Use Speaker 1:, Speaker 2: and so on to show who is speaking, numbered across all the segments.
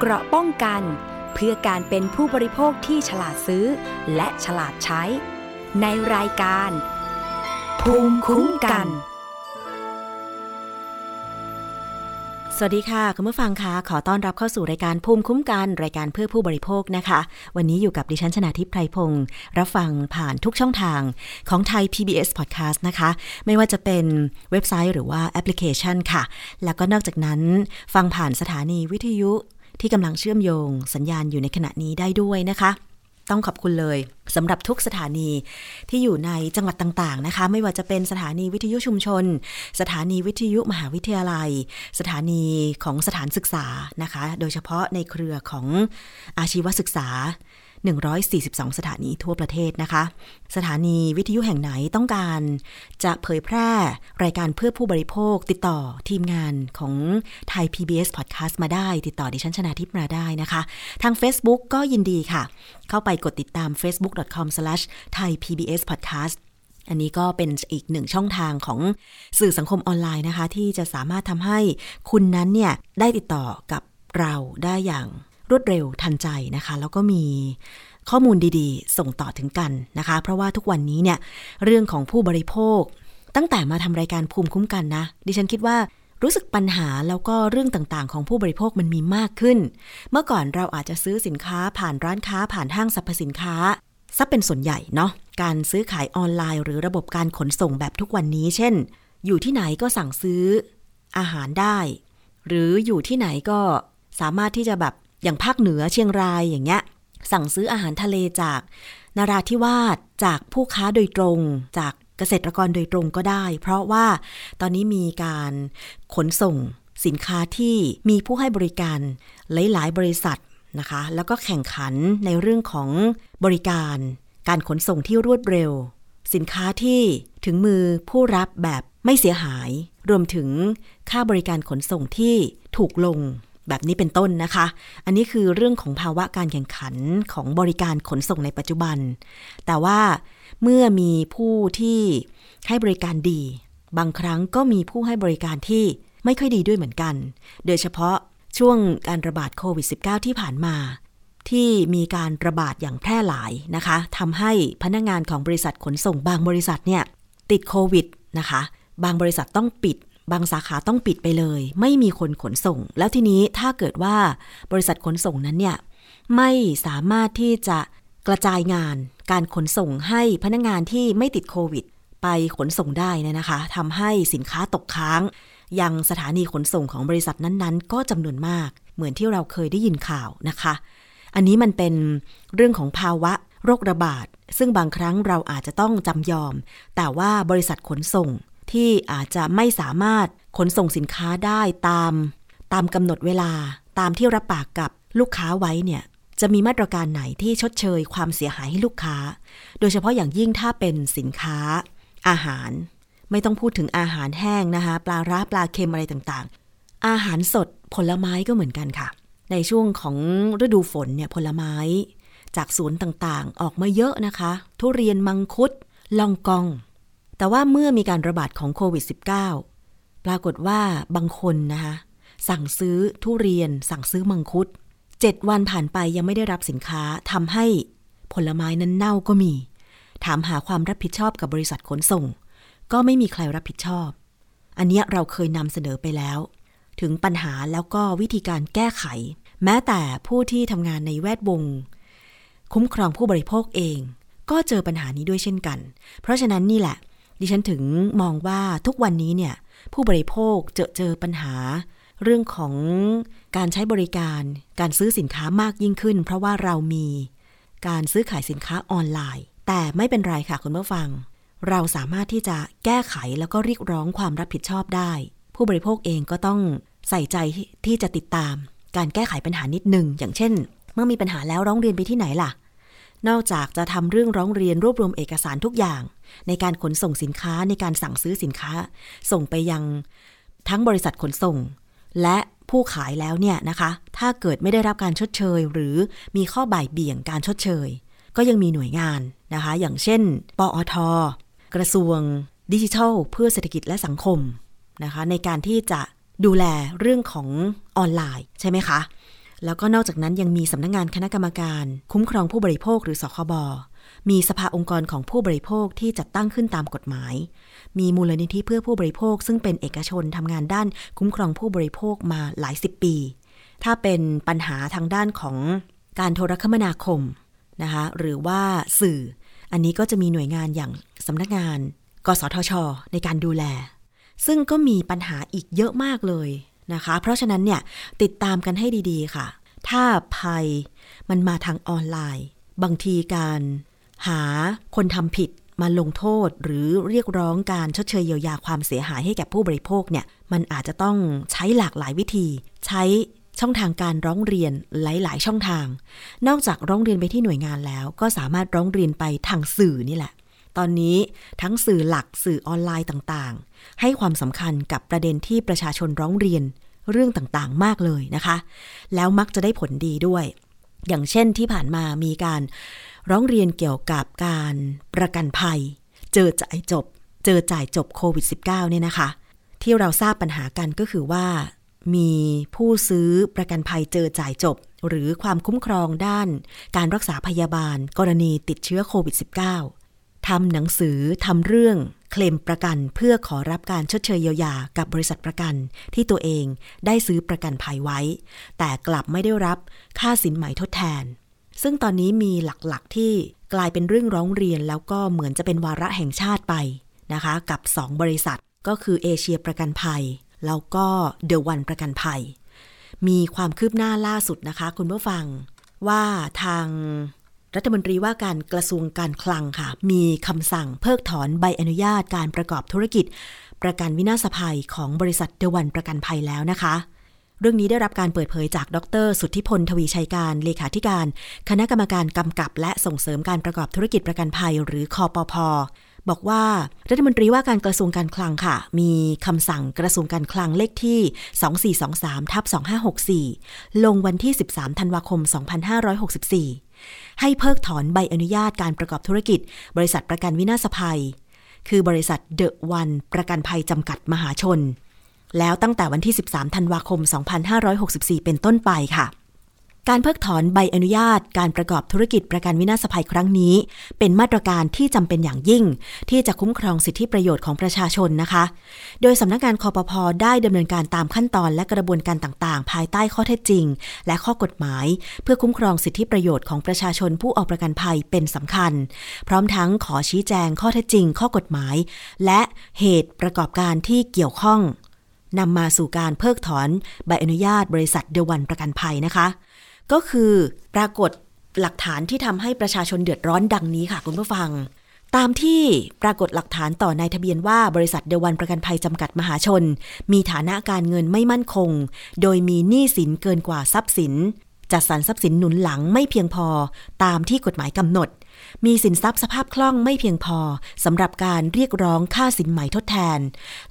Speaker 1: เกราะป้องกัน เพื่อการเป็นผู้บริโภคที่ฉลาดซื้อ และฉลาดใช้ ในรายการ ภูมิคุ้มกัน
Speaker 2: สวัสดีค่ะ คุณผู้ฟังคะขอต้อนรับเข้าสู่รายการภูมิคุ้มกัน รายการเพื่อผู้บริโภคนะคะ วันนี้อยู่กับดิฉันชนาทิพย์ไพรพงศ์รับฟังผ่านทุกช่องทางของไทย PBS Podcast นะคะ ไม่ว่าจะเป็นเว็บไซต์หรือว่าแอปพลิเคชันค่ะ แล้วก็นอกจากนั้น ฟังผ่านสถานีวิทยุ ที่กำลังเชื่อมโยงสัญญาณอยู่ในขณะนี้ได้ด้วยนะคะ ต้องขอบคุณเลยสำหรับทุกสถานีที่อยู่ในจังหวัดต่างๆนะคะ ไม่ว่าจะเป็นสถานีวิทยุชุมชน สถานีวิทยุมหาวิทยาลัย สถานีของสถานศึกษานะคะ โดยเฉพาะในเครือของอาชีวศึกษา 142 สถานีทั่วประเทศนะคะ สถานีวิทยุแห่งไหนต้องการจะเผยแพร่รายการเพื่อผู้บริโภค ติดต่อทีมงานของไทย PBS Podcast มาได้ ติดต่อดิฉันชนาทิพย์มาได้นะคะ ทาง Facebook ก็ยินดีค่ะ เข้าไปกดติดตาม facebook.com/thaipbspodcast อันนี้ก็เป็นอีกหนึ่งช่องทางของสื่อสังคมออนไลน์นะคะ ที่จะสามารถทำให้คุณนั้นเนี่ยได้ติดต่อกับเราได้อย่าง รวดเร็วทันใจนะคะ แล้วก็มีข้อมูลดีๆ ส่งต่อถึงกันนะคะ เพราะว่าทุกวันนี้เนี่ยเรื่องของผู้บริโภค ตั้งแต่มาทำรายการภูมิคุ้มกันนะ ดิฉันคิดว่ารู้สึกปัญหาแล้วก็เรื่องต่างๆ ของผู้บริโภคมันมีมากขึ้น เมื่อก่อนเราอาจจะซื้อสินค้าผ่านร้านค้าผ่านห้างสรรพสินค้าซะเป็นส่วนใหญ่เนาะการซื้อขายออนไลน์ หรือระบบการขนส่งแบบทุกวันนี้ เช่น อยู่ที่ไหนก็สั่งซื้ออาหารได้ หรืออยู่ที่ไหนก็สามารถที่จะแบบ อย่างภาคเหนือเชียงรายอย่างเงี้ย สั่งซื้ออาหารทะเลจากนาราธิวาสจากผู้ค้าโดยตรง จากเกษตรกรโดยตรงก็ได้ เพราะว่าตอนนี้มีการขนส่งสินค้าที่มีผู้ให้บริการหลาย ๆ บริษัทนะคะ แล้วก็แข่งขันในเรื่องของบริการ การขนส่งที่รวดเร็ว สินค้าที่ถึงมือผู้รับแบบไม่เสียหาย รวมถึงค่าบริการขนส่งที่ถูกลง แบบนี้เป็นต้นนะคะ อันนี้คือเรื่องของภาวะการแข่งขันของบริการขนส่งในปัจจุบัน แต่ว่าเมื่อมีผู้ที่ให้บริการดี บางครั้งก็มีผู้ให้บริการที่ไม่ค่อยดีด้วยเหมือนกัน โดยเฉพาะช่วงการระบาดโควิด -19 ที่ผ่านมา ที่มีการระบาดอย่างแพร่หลายนะคะทำให้พนักงงานของบริษัทขนส่งบางบริษัทเนี่ยติดโควิดนะคะ บางบริษัทต้องปิด บางสาขาต้องปิดไปเลย ไม่มีคนขนส่ง แล้วทีนี้ถ้าเกิดว่าบริษัทขนส่งนั้นเนี่ยไม่สามารถที่จะกระจายงานการขนส่งให้พนักงงานที่ไม่ติดโควิด ไปขนส่งได้นะนะคะทำให้สินค้าตกค้าง ยังสถานีขนส่งของบริษัทนั้นๆ ก็จำนวนมาก เหมือนที่เราเคยได้ยินข่าวนะคะ อันนี้มันเป็นเรื่องของภาวะโรคระบาด ซึ่งบางครั้งเราอาจจะต้องจำยอม แต่ว่าบริษัทขนส่ง ที่อาจจะไม่สามารถขนส่งสินค้าได้ตาม ตามกำหนดเวลาตามที่รับปากกับลูกค้าไว้เนี่ยจะมีมาตรการไหนที่ชดเชยความเสียหายให้ลูกค้า โดยเฉพาะอย่างยิ่งถ้าเป็นสินค้าอาหาร ไม่ต้องพูดถึงอาหารแห้งนะคะ ปลาร้าปลาเค็มอะไรต่างๆ อาหารสดผลไม้ก็เหมือนกันค่ะ ในช่วงของฤดูฝนเนี่ยผลไม้ จากสวนต่างๆ ออกมาเยอะนะคะ ทุเรียนมังคุดลองกอง แต่ว่าเมื่อมีการระบาดของโควิด -19 ปรากฏว่าบางคนนะคะสั่งซื้อทุเรียน สั่งซื้อมังคุดเจ็ดวันผ่านไปยังไม่ได้รับสินค้าทำให้ผลไม้นั้นเน่าก็มี ถามหาความรับผิดชอบกับบริษัทขนส่ง ก็ไม่มีใครรับผิดชอบ อันนี้เราเคยนำเสนอไปแล้ว ถึงปัญหาแล้วก็วิธีการแก้ไข แม้แต่ผู้ที่ทำงานในแวดวง คุ้มครองผู้บริโภคเอง ก็เจอปัญหานี้ด้วยเช่นกัน เพราะฉะนั้นนี่แหละ ดิฉันถึงมองว่าทุกวันนี้เนี่ยผู้บริโภคเจอเจอปัญหา เรื่องของการใช้บริการการซื้อสินค้ามากยิ่งขึ้น เพราะว่าเรามีการซื้อขายสินค้าออนไลน์ แต่ไม่เป็นไรค่ะคุณผู้ฟัง เราสามารถที่จะแก้ไขแล้วก็เรียกร้องความรับผิดชอบได้ ผู้บริโภคเองก็ต้องใส่ใจที่จะติดตาม การแก้ไขปัญหานิดหนึ่งอย่างเช่น เมื่อมีปัญหาแล้วร้องเรียนไปที่ไหนล่ะ นอกจากจะทำเรื่องร้องเรียนรวบรวมเอกสารทุกอย่าง ในการขนส่งสินค้าในการสั่งซื้อสินค้า ส่งไปยังทั้งบริษัทขนส่ง และผู้ขายแล้วเนี่ยนะคะ ถ้าเกิดไม่ได้รับการชดเชย หรือมีข้อบ่ายเบี่ยงการชดเชย ก็ยังมีหน่วยงานนะคะ อย่างเช่น ปอท กระทรวง ดิจิทัล เพื่อเศรษฐกิจและสังคมนะคะ ในการที่จะดูแลเรื่องของออนไลน์ใช่ไหมคะ แล้วก็นอกจากนั้นยังมีสำนักงงานคณะกรรมการ คุ้มครองผู้บริโภคหรือสคบมีสภาองค์กรของผู้บริโภคที่จัดตั้งขึ้นตามกฎหมาย มีมูลนิธิเพื่อผู้บริโภค ซึ่งเป็นเอกชนทำงานด้านคุ้มครองผู้บริโภคมาหลายสิบปี ถ้าเป็นปัญหาทางด้านของการโทรคมนาคมนะคะหรือว่าสื่อ อันนี้ก็จะมีหน่วยงานอย่างสำนักงาน กสทช ในการดูแล ซึ่งก็มีปัญหาอีกเยอะมากเลย นะคะ เพราะฉะนั้นเนี่ยติดตามกันให้ดีๆค่ะ ถ้าภัยมันมาทางออนไลน์ บางทีการหาคนทำผิดมาลงโทษหรือเรียกร้องการชดเชยเยียวยาความเสียหายให้แก่ผู้บริโภคเนี่ยมันอาจจะต้องใช้หลากหลายวิธี ใช้ช่องทางการร้องเรียนหลาย ๆ ช่องทาง นอกจากร้องเรียนไปที่หน่วยงานแล้ว ก็สามารถร้องเรียนไปทางสื่อนี่แหละ ตอนนี้ทั้งสื่อหลักสื่อออนไลน์ต่างๆ ให้ความสำคัญกับประเด็นที่ประชาชนร้องเรียนเรื่องต่างๆ มากเลยนะคะ แล้วมักจะได้ผลดีด้วย อย่างเช่นที่ผ่านมามีการร้องเรียนเกี่ยวกับการประกันภัย เจอจ่ายจบ เจอจ่ายจบโควิด -19 เนี่ยนะคะ ที่เราทราบปัญหากันก็คือว่า มีผู้ซื้อประกันภัยเจอจ่ายจบ หรือความคุ้มครองด้าน การรักษาพยาบาล กรณีติดเชื้อโควิด -19 ทำหนังสือทำเรื่องเคลมประกันเพื่อขอรับการชดเชยเยียวยากับบริษัทประกันที่ตัวเองได้ซื้อประกันภัยไว้ แต่กลับไม่ได้รับค่าสินไหมทดแทน ซึ่งตอนนี้มีหลักๆที่กลายเป็นเรื่องร้องเรียนแล้วก็เหมือนจะเป็นวาระแห่งชาติไปนะคะ กับ 2 บริษัทก็คือเอเชียประกันภัย แล้วก็เดอะวันประกันภัย มีความคืบหน้าล่าสุดนะคะ คุณผู้ฟังว่าทาง รัฐมนตรีว่าการกระทรวงการคลังค่ะ มีคำสั่งเพิกถอนใบอนุญาตการประกอบธุรกิจ ประกันวินาศภัยของบริษัทเดวันประกันภัยแล้วนะคะ เรื่องนี้ได้รับการเปิดเผยจากดร สุทธิพลทวีชัยการ เลขาธิการ คณะกรรมการกำกับ และส่งเสริมการประกอบธุรกิจประกันภัย หรือคอปพบอกว่ารัฐมนตรีว่าการกระทรวงการคลังค่ะ มีคำสั่งกระทรวงการคลังเลขที่ 2423ทับ2564 ลงวันที่ 13 ธันวาคม 2564 ให้เพิกถอนใบอนุญาตการประกอบธุรกิจ บริษัทประกันวินาศภัย คือบริษัทเดอะวันประกันภัยจำกัดมหาชน แล้วตั้งแต่วันที่ 13 ธันวาคม 2564 เป็นต้นไปค่ะ การเพิกถอนใบอนุญาตการประกอบธุรกิจประกันวินาศภัยครั้งนี้ เป็นมาตรการที่จำเป็นอย่างยิ่ง ที่จะคุ้มครองสิทธิประโยชน์ของประชาชนนะคะ โดยสำนักงานคอปพอได้ดำเนินการตามขั้นตอนและกระบวนการต่างๆ ภายใต้ข้อเท็จจริง และข้อกฎหมาย เพื่อคุ้มครองสิทธิประโยชน์ของประชาชนผู้ออกประกันภัยเป็นสำคัญ พร้อมทั้งขอชี้แจงข้อเท็จจริง ข้อกฎหมาย และเหตุประกอบการที่เกี่ยวข้องนำมาสู่การเพิกถอนใบอนุญาตบริษัทเดวันประกันภัยนะคะ ก็คือปรากฏหลักฐานที่ทำให้ประชาชนเดือดร้อนดังนี้ค่ะคุณผู้ฟัง ตามที่ปรากฏหลักฐานต่อนายทะเบียนว่าบริษัทเดวันประกันภัยจำกัดมหาชน มีฐานะการเงินไม่มั่นคง โดยมีหนี้สินเกินกว่าทรัพย์สิน จัดสรรทรัพย์สินหนุนหลังไม่เพียงพอตามที่กฎหมายกำหนด มีสินทรัพย์สภาพคล่องไม่เพียงพอสำหรับการเรียกร้องค่าสินใหม่ทดแทน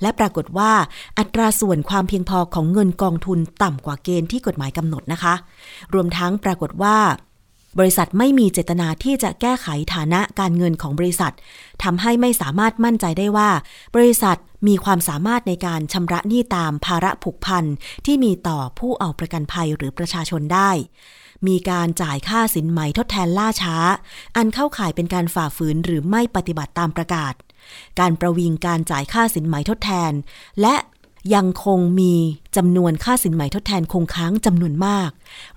Speaker 2: และปรากฏว่าอัตราส่วนความเพียงพอของเงินกองทุนต่ำกว่าเกณฑ์ที่กฎหมายกำหนดนะคะ รวมทั้งปรากฏว่า บริษัทไม่มีเจตนาที่จะแก้ไขฐานะการเงินของบริษัททำให้ไม่สามารถมั่นใจได้ว่า บริษัทมีความสามารถในการชำระหนี้ตามภาระผูกพันที่มีต่อผู้เอาประกันภัยหรือประชาชนได้ มีการจ่ายค่าสินไหมทดแทนล่าช้า อันเข้าข่ายเป็นการฝ่าฝืนหรือไม่ปฏิบัติตามประกาศการประวิงการจ่ายค่าสินไหมทดแทน และ ยังคงมีจำนวนค่าสินไหม่ทดแทนคงค้างจำนวนมาก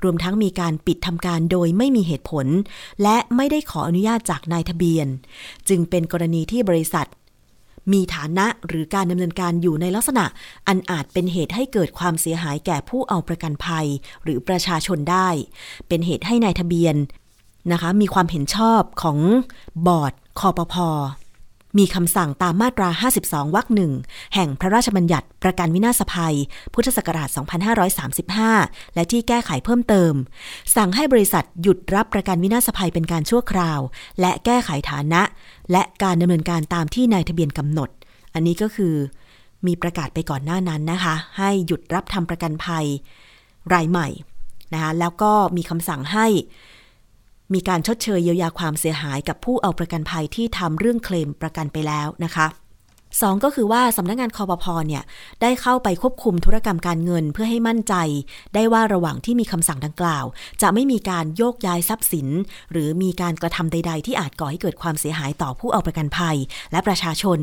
Speaker 2: รวมทั้งมีการปิดทำการโดยไม่มีเหตุผล และไม่ได้ขออนุญาตจากนายทะเบียน จึงเป็นกรณีที่บริษัท มีฐานะหรือการดำเนินการอยู่ในลักษณะ อันอาจเป็นเหตุให้เกิดความเสียหายแก่ผู้เอาประกันภัย หรือประชาชนได้ เป็นเหตุให้นายทะเบียนนะคะมีความเห็นชอบของบอร์ดคอปพอ มีคำสั่งตามมาตรา 52 วรรคหนึ่งแห่งพระราชบัญญัติประกันวินาศภัย พุทธศักราช 2535 และที่แก้ไขเพิ่มเติม สั่งให้บริษัทหยุดรับประกันวินาศภัยเป็นการชั่วคราว และแก้ไขฐานะ และการดำเนินการตามที่นายทะเบียนกำหนด อันนี้ก็คือ มีประกาศไปก่อนหน้านั้นนะคะ ให้หยุดรับทำประกันภัยรายใหม่นะคะแล้วก็มีคำสั่งให้ มีการชดเชยเยียวยาความเสียหายกับผู้เอาประกันภัยที่ทำเรื่องเคลมประกันไปแล้วนะคะ สองก็คือว่าสำนักงงานคอปพอเนี่ยได้เข้าไปควบคุมธุรกรรมการเงินเพื่อให้มั่นใจ ได้ว่าระหว่างที่มีคำสั่งดังกล่าว จะไม่มีการโยกย้ายทรัพย์สิน หรือมีการกระทำใด ๆ ที่อาจก่อให้เกิดความเสียหายต่อผู้เอาประกันภัย และประชาชน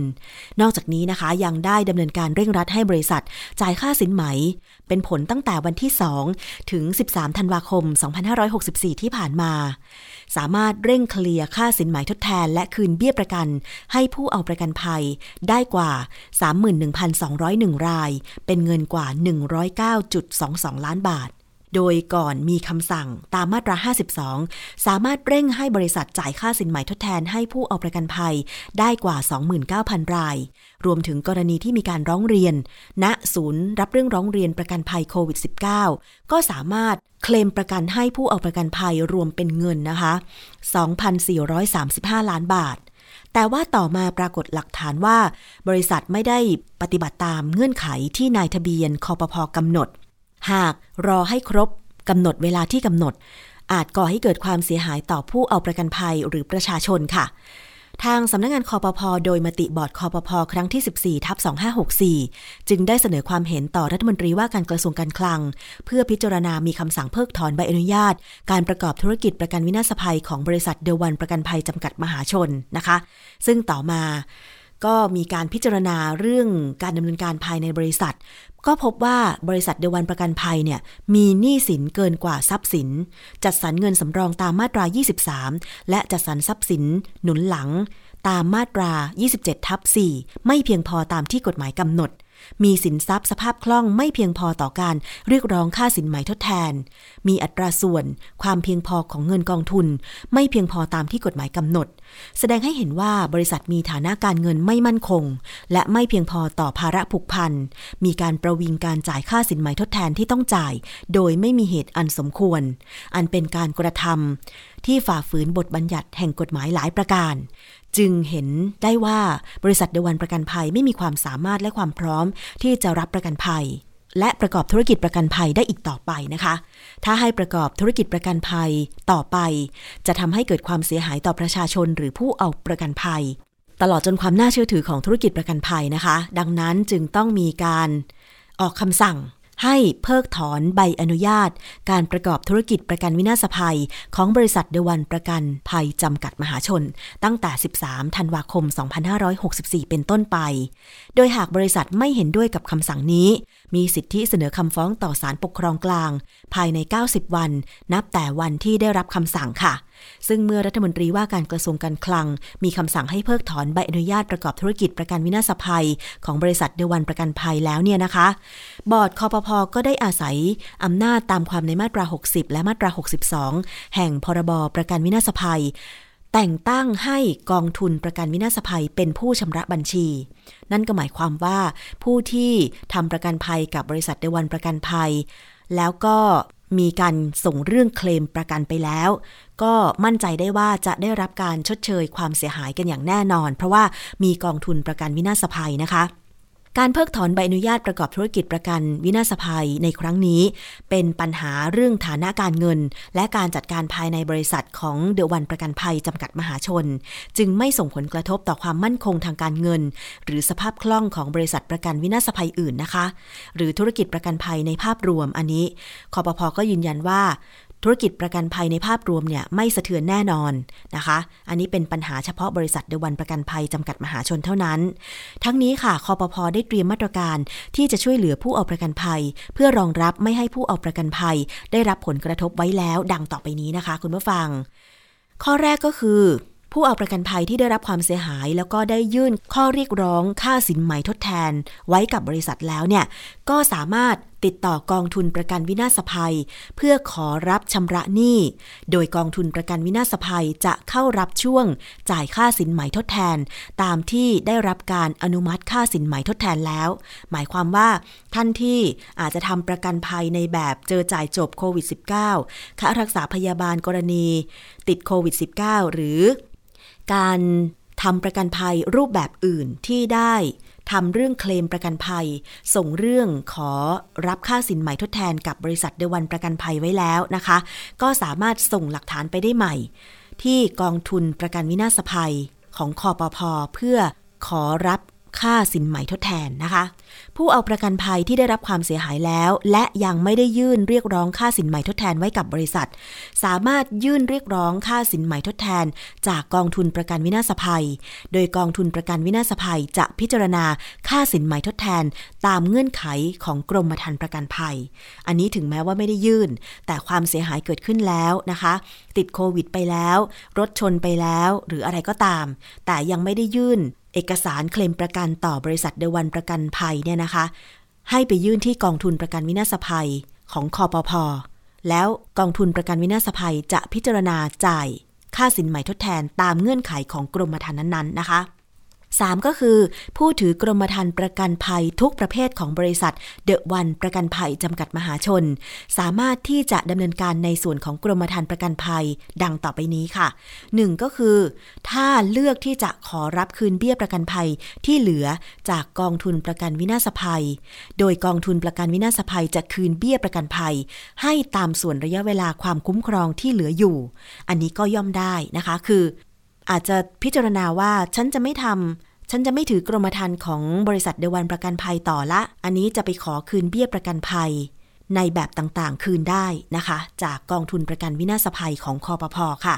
Speaker 2: นอกจากนี้นะคะยังได้ดำเนินการเร่งรัดให้บริษัท จ่ายค่าสินไหม เป็นผลตั้งแต่วันที่ 2 ถึง 13 ธันวาคม 2564 ที่ผ่านมา สามารถเร่งเคลียร์ค่าสินไหมทดแทน และคืนเบี้ยประกัน ให้ผู้เอาประกันภัยไได้กว่า 31,201 ราย เป็นเงินกว่า 109.22 ล้านบาท โดยก่อนมีคำสั่งตามมาตรา 52 สามารถเร่งให้บริษัทจ่ายค่าสินไหม่ทดแทนให้ผู้เอาประกันภัยได้กว่า 29,000 ราย รวมถึงกรณีที่มีการร้องเรียน ณ ศูนย์รับเรื่องร้องเรียนประกันภัยโควิด -19 ก็สามารถเคลมประกันให้ผู้เอาประกันภัยรวมเป็นเงินนะคะ 2,435 ล้านบาท แต่ว่าต่อมาปรากฏหลักฐานว่า บริษัทไม่ได้ปฏิบัติตามเงื่อนไขที่นายทะเบียนคอปพอกำหนด หากรอให้ครบกำหนดเวลาที่กำหนด อาจก่อให้เกิดความเสียหายต่อผู้เอาประกันภัยหรือประชาชนค่ะ ทางสำนักงงานคอปพอโดยมติบอร์ดคอปพอครั้งที่ 14ทับ2564 จึงได้เสนอความเห็นต่อรัฐมนตรีว่าการกระทรวงการคลัง เพื่อพิจารณามีคำสั่งเพิกถอนใบอนุญาต การประกอบธุรกิจประกันวินาศภัยของบริษัทเดอะวันประกันภัยจำกัดมหาชนนะคะ ซึ่งต่อมาก็มีการพิจารณาเรื่องการดำเนินการภายในบริษัท ก็พบว่าบริษัทเดอะวันประกันภัยเนี่ยมีหนี้สินเกินกว่าทรัพย์สิน จัดสรรเงินสำรองตามมาตรา 23 และจัดสรรทรัพย์สินหนุนหลัง ตามมาตรา 27ทับ4ไม่เพียงพอตามที่กฎหมายกำหนด มีสินทรัพย์สภาพคล่องไม่เพียงพอต่อการเรียกร้องค่าสินไหมทดแทน มีอัตราส่วนความเพียงพอของเงินกองทุน ไม่เพียงพอตามที่กฎหมายกำหนด แสดงให้เห็นว่าบริษัทมีฐานะการเงินไม่มั่นคง และไม่เพียงพอต่อภาระผูกพัน มีการประวิงการจ่ายค่าสินไหมทดแทนที่ต้องจ่าย โดยไม่มีเหตุอันสมควร อันเป็นการกระทำที่ฝ่าฝืนบทบัญญัติแห่งกฎหมายหลายประการ จึงเห็นได้ว่าบริษัทเดวันประกันภัยไม่มีความสามารถและความพร้อมที่จะรับประกันภัย และประกอบธุรกิจประกันภัยได้อีกต่อไปนะคะ ถ้าให้ประกอบธุรกิจประกันภัยต่อไป จะทำให้เกิดความเสียหายต่อประชาชนหรือผู้เอาประกันภัย ตลอดจนความน่าเชื่อถือของธุรกิจประกันภัยนะคะ ดังนั้นจึงต้องมีการออกคำสั่ง ให้เพิกถอนใบอนุญาต การประกอบธุรกิจประกันวินาศภัย ของบริษัทเดวันประกันภัยจำกัดมหาชน ตั้งแต่ 13 ธันวาคม 2564 เป็นต้นไป โดยหากบริษัทไม่เห็นด้วยกับคำสั่งนี้ มีสิทธิเสนอคำฟ้องต่อศาลปกครองกลาง ภายใน 90 วัน นับแต่วันที่ได้รับคำสั่งค่ะ ซึ่งเมื่อรัฐมนตรีว่าการกระทรวงการคลัง มีคำสั่งให้เพิกถอนใบอนุญาตประกอบธุรกิจประกันวินาศภัย ของบริษัทเดอะวันประกันภัยแล้วเนี่ยนะคะ บอร์ดคอปพอก็ได้อาศัยอำนาจตามความในมาตรา 60 และมาตรา 62 แห่งพรบประกันวินาศภัย แต่งตั้งให้กองทุนประกันวินาศภัยเป็นผู้ชำระบัญชี นั่นก็หมายความว่าผู้ที่ทำประกันภัยกับบริษัทเดอะวันประกันภัย แล้วก็มีการส่งเรื่องเคลมประกันไปแล้ว ก็มั่นใจได้ว่าจะได้รับการชดเชยความเสียหายกันอย่างแน่นอน เพราะว่ามีกองทุนประกันวินาศภัยนะคะ การเพิกถอนใบอนุญาตประกอบธุรกิจประกันวินาศภัยในครั้งนี้ เป็นปัญหาเรื่องฐานะการเงิน และการจัดการภายในบริษัทของเดวันประกันภัยจำกัดมหาชน จึงไม่ส่งผลกระทบต่อความมั่นคงทางการเงิน หรือสภาพคล่องของบริษัทประกันวินาศภัยอื่นนะคะ หรือธุรกิจประกันภัยในภาพรวมอันนี้คอปพอก็ยืนยันว่า ธุรกิจประกันภัยในภาพรวมเนี่ยไม่สะเทือนแน่นอนนะคะ อันนี้เป็นปัญหาเฉพาะบริษัทเดวันประกันภัยจำกัดมหาชนเท่านั้น ทั้งนี้ค่ะคอปพอได้เตรียมมาตรการที่จะช่วยเหลือผู้เอาประกันภัย เพื่อรองรับไม่ให้ผู้เอาประกันภัย ได้รับผลกระทบไว้แล้ว ดังต่อไปนี้นะคะ คุณผู้ฟัง ข้อแรกก็คือผู้เอาประกันภัยที่ได้รับความเสียหาย แล้วก็ได้ยื่นข้อเรียกร้องค่าสินไหมทดแทน ไว้กับบริษัทแล้วเนี่ยก็สามารถติดต่อกองทุนประกันวินาศภัย เพื่อขอรับชำระหนี้ โดยกองทุนประกันวินาศภัยจะเข้ารับช่วง จ่ายค่าสินไหมทดแทน ตามที่ได้รับการอนุมัติค่าสินไหมทดแทนแล้ว หมายความว่า ท่านที่อาจจะทำประกันภัยในแบบเจอจ่ายจบโควิด -19 ค่ารักษาพยาบาลกรณี ติดโควิด -19 หรือ การทำประกันภัยรูปแบบอื่นที่ได้ ทำเรื่องเคลมประกันภัย ส่งเรื่องขอรับค่าสินใหม่ทดแทนกับบริษัทเดวันประกันภัยไว้แล้วนะคะ ก็สามารถส่งหลักฐานไปได้ใหม่ ที่กองทุนประกันวินาศภัยของคอปพอเพื่อขอรับ ค่าสินไหมทดแทนนะคะ ผู้เอาประกันภัยที่ได้รับความเสียหายแล้ว และยังไม่ได้ยื่นเรียกร้องค่าสินไหมทดแทนไว้กับบริษัท สามารถยื่นเรียกร้องค่าสินไหมทดแทน จากกองทุนประกันวินาศภัย โดยกองทุนประกันวินาศภัยจะพิจารณาค่าสินไหมทดแทน ตามเงื่อนไขของกรมธรรม์ประกันภัย อันนี้ถึงแม้ว่าไม่ได้ยื่น แต่ความเสียหายเกิดขึ้นแล้วนะคะ ติดโควิดไปแล้ว รถชนไปแล้ว หรืออะไรก็ตาม แต่ยังไม่ได้ยื่น เอกสารเคลมประกันต่อบริษัทเดวันประกันภัยเนี่ยนะคะ ให้ไปยื่นที่กองทุนประกันวินาศภัยของคอปพแล้วกองทุนประกันวินาศภัยจะพิจารณาจ่ายค่าสินใหม่ทดแทนตามเงื่อนไขของกรมธรรม์นั้นๆนะคะ 3 ก็คือผู้ถือกรมธรรม์ประกันภัยทุกประเภทของบริษัทเดอะวันประกันภัยจำกัดมหาชน สามารถที่จะดำเนินการในส่วนของกรมธรรม์ประกันภัยดังต่อไปนี้ค่ะ 1 ก็คือ ถ้าเลือกที่จะขอรับคืนเบี้ยประกันภัยที่เหลือจากกองทุนประกันวินาศภัย โดยกองทุนประกันวินาศภัยจะคืนเบี้ยประกันภัย ให้ตามส่วนระยะเวลาความคุ้มครองที่เหลืออยู่ อันนี้ก็ย่อมได้นะคะคือ อาจจะพิจารณาว่าฉันจะไม่ทำฉันจะไม่ถือกรมธรรม์ของบริษัทเดวันประกันภัยต่อละ อันนี้จะไปขอคืนเบี้ยประกันภัย ในแบบต่างๆ คืนได้นะคะ จากกองทุนประกันวินาศภัยของคอปพอค่ะ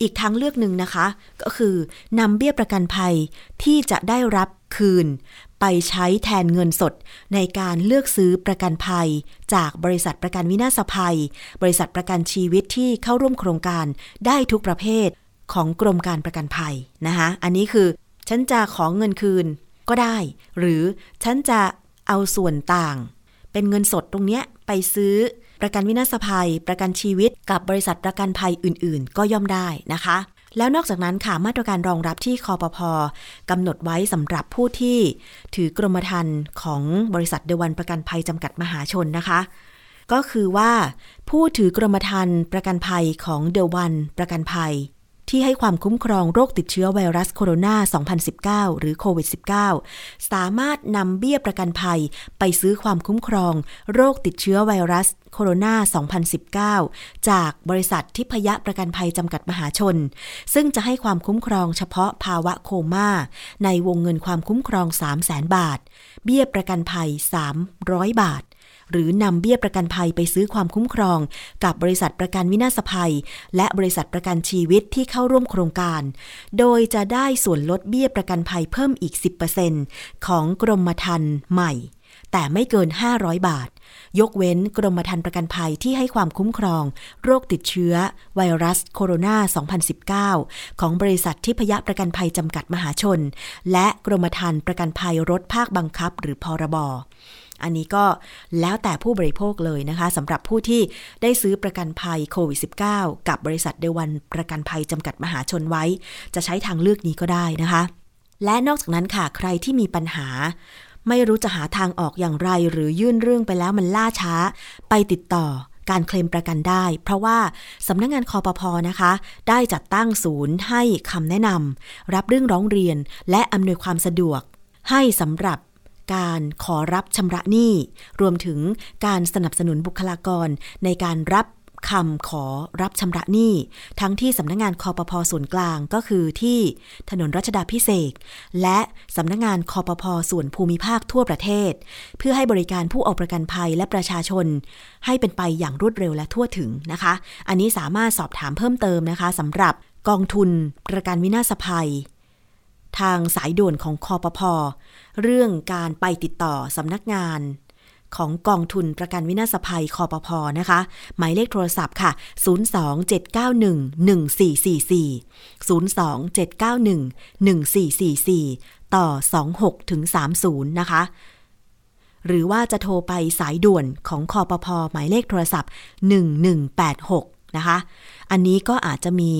Speaker 2: อีกทางเลือกหนึ่งนะคะ ก็คือนำเบี้ยประกันภัยที่จะได้รับคืน ไปใช้แทนเงินสด ในการเลือกซื้อประกันภัย จากบริษัทประกันวินาศภัย บริษัทประกันชีวิตที่เข้าร่วมโครงการได้ทุกประเภท ของกรมการประกันภัยนะคะอันนี้คือฉันจะขอเงินคืนก็ได้ หรือฉันจะเอาส่วนต่าง เป็นเงินสดตรงเนี้ยไปซื้อประกันวินาศภัย ประกันชีวิตกับบริษัทประกันภัยอื่น ๆ ก็ย่อมได้นะคะ แล้วนอกจากนั้นค่ะมาตรการรองรับที่คอปพกำหนดไว้สำหรับผู้ที่ถือกรมธรรม์ของบริษัทเดวันประกันภัยจำกัดมหาชนนะคะ ก็คือว่าผู้ถือกรมธรรม์ประกันภัยของเดวันประกันภัย ที่ให้ความคุ้มครองโรคติดเชื้อไวรัสโคโรนา 2019 หรือโควิด -19 สามารถนำเบี้ยประกันภัยไปซื้อความคุ้มครอง โรคติดเชื้อไวรัสโคโรนา 2019 จากบริษัททิพยะประกันภัยจำกัดมหาชน ซึ่งจะให้ความคุ้มครองเฉพาะภาวะโคม่า ในวงเงินความคุ้มครอง 3 0 0 0 0 0 บาท เบี้ยประกันภัย 300 บาท หรือนำเบี้ยประกันภัยไปซื้อความคุ้มครอง กับบริษัทประกันวินาศภัย และบริษัทประกันชีวิตที่เข้าร่วมโครงการ โดยจะได้ส่วนลดเบี้ยประกันภัยเพิ่มอีก 10%ของกรมธรรม์ใหม่ แต่ไม่เกิน 500 บาท ยกเว้นกรมธรรม์ประกันภัยที่ให้ความคุ้มครอง โรคติดเชื้อ ไวรัสโคโรนา 2019 ของบริษัททิพยประกันภัยจำกัดมหาชน และกรมธรรม์ประกันภัยรถภาคบังคับหรือพรบ อันนี้ก็แล้วแต่ผู้บริโภคเลยนะคะสำหรับผู้ที่ได้ซื้อประกันภัยโควิด -19 กับบริษัทเดวันประกันภัยจำกัดมหาชนไว้ จะใช้ทางเลือกนี้ก็ได้นะคะ และนอกจากนั้นค่ะใครที่มีปัญหา ไม่รู้จะหาทางออกอย่างไร หรือยื่นเรื่องไปแล้วมันล่าช้า ไปติดต่อการเคลมประกันได้ เพราะว่าสำนักงงานคอปพอนะคะ ได้จัดตั้งศูนย์ให้คำแนะนำรับเรื่องร้องเรียน และอำนวยความสะดวกให้สำหรับ การขอรับชำระหนี้ รวมถึงการสนับสนุนบุคลากรในการรับคำขอรับชำระหนี้ ทั้งที่สำนักงงานคอปพอส่วนกลางก็คือที่ถนนรัชดาพิเศษกและสำนักงงานคอปพอส่วนภูมิภาคทั่วประเทศ เพื่อให้บริการผู้ออกประกันภัยและประชาชน ให้เป็นไปอย่างรวดเร็วและทั่วถึงนะคะ อันนี้สามารถสอบถามเพิ่มเติมนะคะสำหรับกองทุนประกันวินาศภัย ทางสายด่วนของคอปพอเรื่องการไปติดต่อสำนักงานของกองทุนประกันวินาศภัยคอปพอนะคะ หมายเลขโทรศัพท์ค่ะ 027911444 027911444 ต่อ 26ถึง30 นะคะ หรือว่าจะโทรไปสายด่วนของคอปพอหมายเลขโทรศัพท์ 1186 นะคะ อันนี้ก็อาจจะมี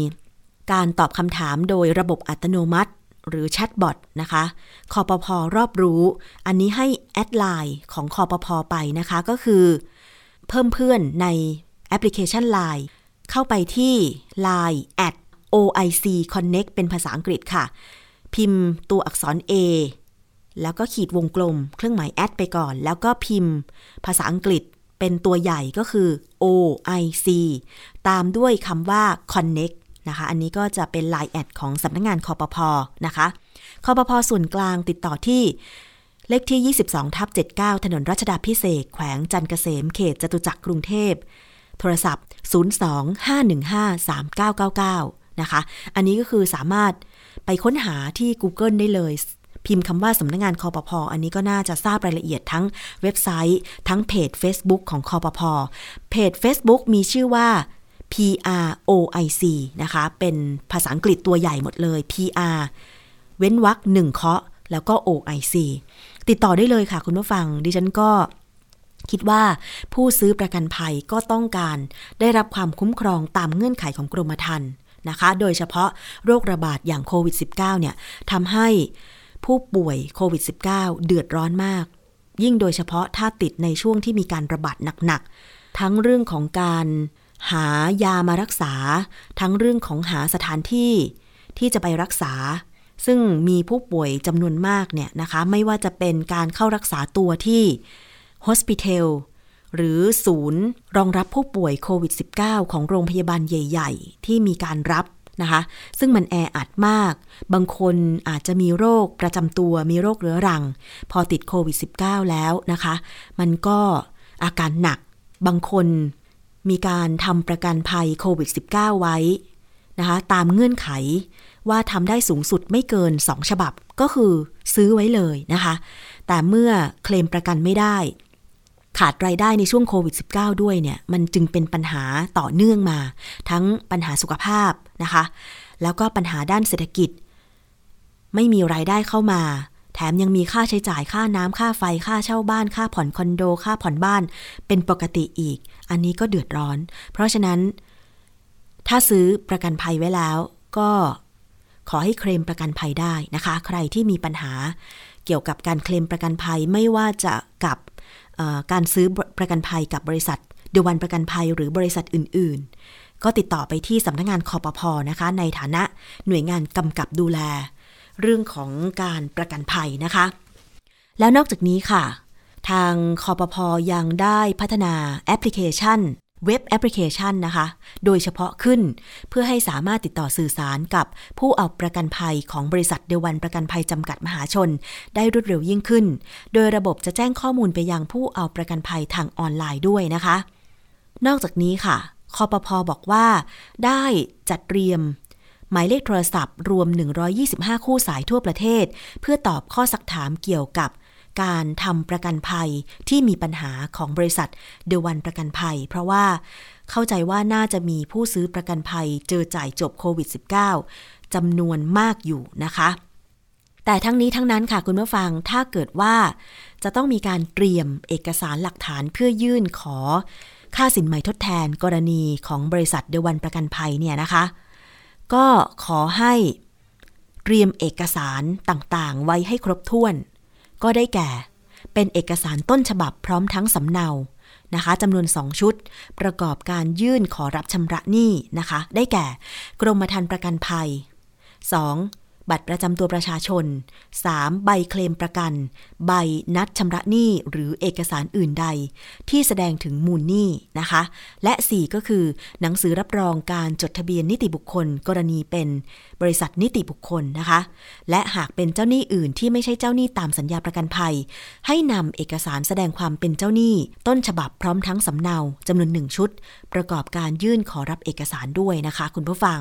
Speaker 2: การตอบคำถามโดยระบบอัตโนมัติ หรือแชทบอทนะคะคอปพอรอบรู้ อันนี้ให้แอดไลน์ของคปภไปนะคะก็คือ เพิ่มเพื่อนในแอปพลิเคชัน Line เข้าไปที่ Line at OIC Connect เป็นภาษาอังกฤษค่ะ พิมพ์ตัวอักษร A แล้วก็ขีดวงกลม เครื่องหมายแอดไปก่อน แล้วก็พิมพ์ ภาษาอังกฤษเป็นตัวใหญ่ก็คือ OIC ตามด้วยคำว่า Connect นะคะ อันนี้ก็จะเป็น Line แอดของสำนักงงานคอปพนะคะคอปพส่วนกลางติดต่อที่เลขที่ 22 ทับ 79 ถนนรัชดาพิเศษ แขวงจันเกษม เขตจตุจักรกรุงเทพ โทรศัพท์ 02-515-3999 นะคะ อันนี้ก็คือสามารถไปค้นหาที่ Google ได้เลย พิมพ์คำว่าสำนักงงานคอปพออันนี้ก็น่าจะทราบรายละเอียดทั้งเว็บไซต์ ทั้งเพจ Facebook ของคอปพอเพจ Facebook มีชื่อว่า PROIC นะคะ เป็นภาษาอังกฤษตัวใหญ่หมดเลย PR เว้นวรรคหนึ่งเคาะแล้วก็ OIC ติดต่อได้เลยค่ะคุณผู้ฟัง ดิฉันก็คิดว่าผู้ซื้อประกันภัยก็ต้องการได้รับความคุ้มครองตามเงื่อนไขของกรมธรรม์นะคะ โดยเฉพาะโรคระบาดอย่างโควิด -19 เนี่ยทำให้ผู้ป่วยโควิด -19 เดือดร้อนมาก ยิ่งโดยเฉพาะถ้าติดในช่วงที่มีการระบาดหนักๆ ทั้งเรื่องของการ หายามารักษา ทั้งเรื่องของหาสถานที่ที่จะไปรักษา ซึ่งมีผู้ป่วยจำนวนมากเนี่ยนะคะ ไม่ว่าจะเป็นการเข้ารักษาตัวที่โฮสปิทอลหรือศูนย์รองรับผู้ป่วยโควิด -19 ของโรงพยาบาลใหญ่ ๆ ที่มีการรับนะคะ ซึ่งมันแออัดมาก บางคนอาจจะมีโรคประจำตัว มีโรคเรื้อรัง พอติดโควิด -19 แล้วนะคะ มันก็อาการหนัก บางคน มีการทำประกันภัยโควิด -19 ไว้นะคะตามเงื่อนไขว่าทำได้สูงสุดไม่เกิน 2 ฉบับก็คือซื้อไว้เลยนะคะ แต่เมื่อเคลมประกันไม่ได้ ขาดรายได้ในช่วงโควิด -19 ด้วยเนี่ย มันจึงเป็นปัญหาต่อเนื่องมา ทั้งปัญหาสุขภาพนะคะ แล้วก็ปัญหาด้านเศรษฐกิจ ไม่มีรายได้เข้ามา แถมยังมีค่าใช้จ่ายค่าน้ำค่าไฟค่าเช่าบ้าน ค่าผ่อนคอนโด ค่าผ่อนบ้าน เป็นปกติอีก อันนี้ก็เดือดร้อน เพราะฉะนั้น ถ้าซื้อประกันภัยไว้แล้ว ก็ขอให้เคลมประกันภัยได้นะคะ ใครที่มีปัญหาเกี่ยวกับการเคลมประกันภัยไม่ว่าจะกับการซื้อประกันภัยกับบริษัทเดวันประกันภัยหรือบริษัทอื่น ๆ ก็ติดต่อไปที่สำนักงงานคอปพอนะคะ ในฐานะหน่วยงานกำกับดูแล เรื่องของการประกันภัยนะคะ แล้วนอกจากนี้ค่ะ ทางคอปพอยังได้พัฒนาแอปพลิเคชัน เว็บแอปพลิเคชันนะคะ โดยเฉพาะขึ้นเพื่อให้สามารถติดต่อสื่อสารกับผู้เอาประกันภัยของบริษัทเดวันประกันภัยจำกัดมหาชน ได้รวดเร็วยิ่งขึ้น โดยระบบจะแจ้งข้อมูลไปยังผู้เอาประกันภัยทางออนไลน์ด้วยนะคะ นอกจากนี้ค่ะคอปพอบอกว่า ได้จัดเตรียมหมายเลขโทรศัพท์รวม 125 คู่สายทั่วประเทศ เพื่อตอบข้อสักถามเกี่ยวกับ การทำประกันภัยที่มีปัญหาของบริษัทเดวันประกันภัย เพราะว่าเข้าใจว่าน่าจะมีผู้ซื้อประกันภัยเจอจ่ายจบโควิด -19 จำนวนมากอยู่นะคะ แต่ทั้งนี้ทั้งนั้นค่ะคุณผู้ฟังถ้าเกิดว่า จะต้องมีการเตรียมเอกสารหลักฐานเพื่อยื่นขอ ค่าสินใหม่ทดแทนกรณีของบริษัทเดวันประกันภัยเนี่ยนะคะ ก็ขอให้เตรียมเอกสารต่างๆ ไว้ให้ครบถ้วน ก็ได้แก่ เป็นเอกสารต้นฉบับพร้อมทั้งสำเนานะคะจำนวนสองชุด ประกอบการยื่นขอรับชำระหนี้นะคะ ได้แก่ กรมธรรม์ประกันภัย 2. บัตรประจำตัวประชาชน 3. ใบเคลมประกัน ใบนัดชำระหนี้หรือเอกสารอื่นใด ที่แสดงถึงมูลหนี้นะคะ และ 4 ก็คือ หนังสือรับรองการจดทะเบียนนิติบุคคล กรณีเป็นบริษัทนิติบุคคลนะคะ และหากเป็นเจ้าหนี้อื่นที่ไม่ใช่เจ้าหนี้ตามสัญญาประกันภัย ให้นำเอกสารแสดงความเป็นเจ้าหนี้ ต้นฉบับพร้อมทั้งสำเนาจำนวนหนึ่งชุด ประกอบการยื่นขอรับเอกสารด้วยนะคะ คุณผู้ฟัง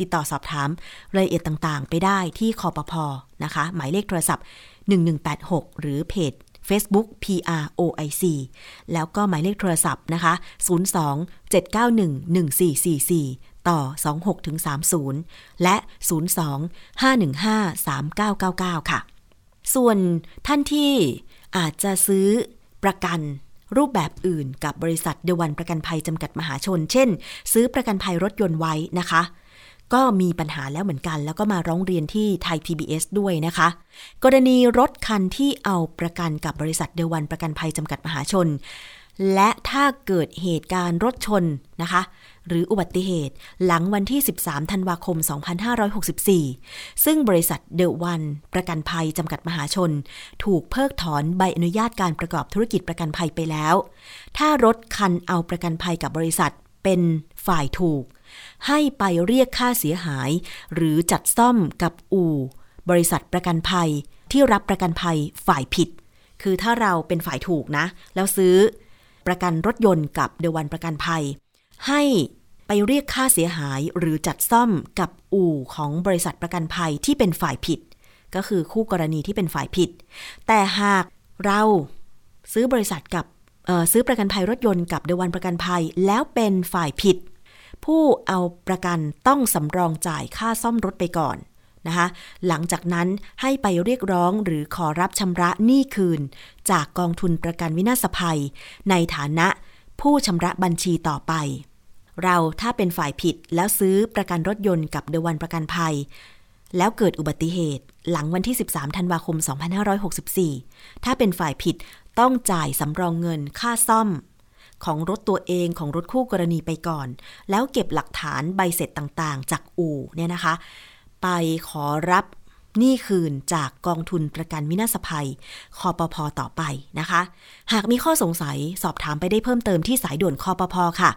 Speaker 2: ติดต่อสอบถามรายละเอียดต่างๆ ไปได้ที่คอปพอนะคะ หมายเลขโทรศัพท์ 1186 หรือเพจ Facebook PROIC แล้วก็หมายเลขโทรศัพท์นะคะ 02 791 1444 ต่อ 26ถึง30 และ 02 515 3999 ค่ะ ส่วนท่านที่อาจจะซื้อประกันรูปแบบอื่นกับบริษัทเดวันประกันภัยจำกัดมหาชน เช่น ซื้อประกันภัยรถยนต์ไว้นะคะ ก็มีปัญหาแล้วเหมือนกัน แล้วก็มาร้องเรียนที่ไทย PBS ด้วยนะคะ กรณีรถคันที่เอาประกันกับบริษัทเดวันประกันภัยจำกัดมหาชน และถ้าเกิดเหตุการณ์รถชนนะคะ หรืออุบัติเหตุหลังวันที่ 13 ธันวาคม 2564 ซึ่งบริษัทเดวันประกันภัยจำกัดมหาชน ถูกเพิกถอนใบอนุญาตการประกอบธุรกิจประกันภัยไปแล้ว ถ้ารถคันเอาประกันภัยกับบริษัทเป็นฝ่ายถูก ให้ไปเรียกค่าเสียหาย หรือจัดซ่อมกับอู่ บริษัทประกันภัยที่รับประกันภัยฝ่ายผิด คือถ้าเราเป็นฝ่ายถูกนะ แล้วซื้อประกันรถยนต์กับเดวันประกันภัย ให้ไปเรียกค่าเสียหายหรือจัดซ่อมกับอู่ของบริษัทประกันภัยที่เป็นฝ่ายผิด ก็คือคู่กรณีที่เป็นฝ่ายผิด แต่หากเราซื้อบริษัทกับซื้อประกันภัยรถยนต์กับเดวันประกันภัย แล้วเป็นฝ่ายผิด ผู้เอาประกันต้องสำรองจ่ายค่าซ่อมรถไปก่อนนะคะหลังจากนั้นให้ไปเรียกร้องหรือขอรับชำระหนี้คืน จากกองทุนประกันวินาศภัย ในฐานะผู้ชำระบัญชีต่อไป เราถ้าเป็นฝ่ายผิดแล้วซื้อประกันรถยนต์กับเดวันประกันภัย แล้วเกิดอุบัติเหตุ หลังวันที่ 13 ธันวาคม 2564 ถ้าเป็นฝ่ายผิดต้องจ่ายสำรองเงินค่าซ่อม ของรถตัวเองของรถคู่กรณีไปก่อน แล้วเก็บหลักฐานใบเสร็จต่างๆ จากอู่เนี่ยนะคะ ไปขอรับหนี้คืนจากกองทุนประกันวินาศภัย คอปพอต่อไปนะคะ หากมีข้อสงสัยสอบถามไปได้เพิ่มเติมที่สายด่วนคอปพอค่ะ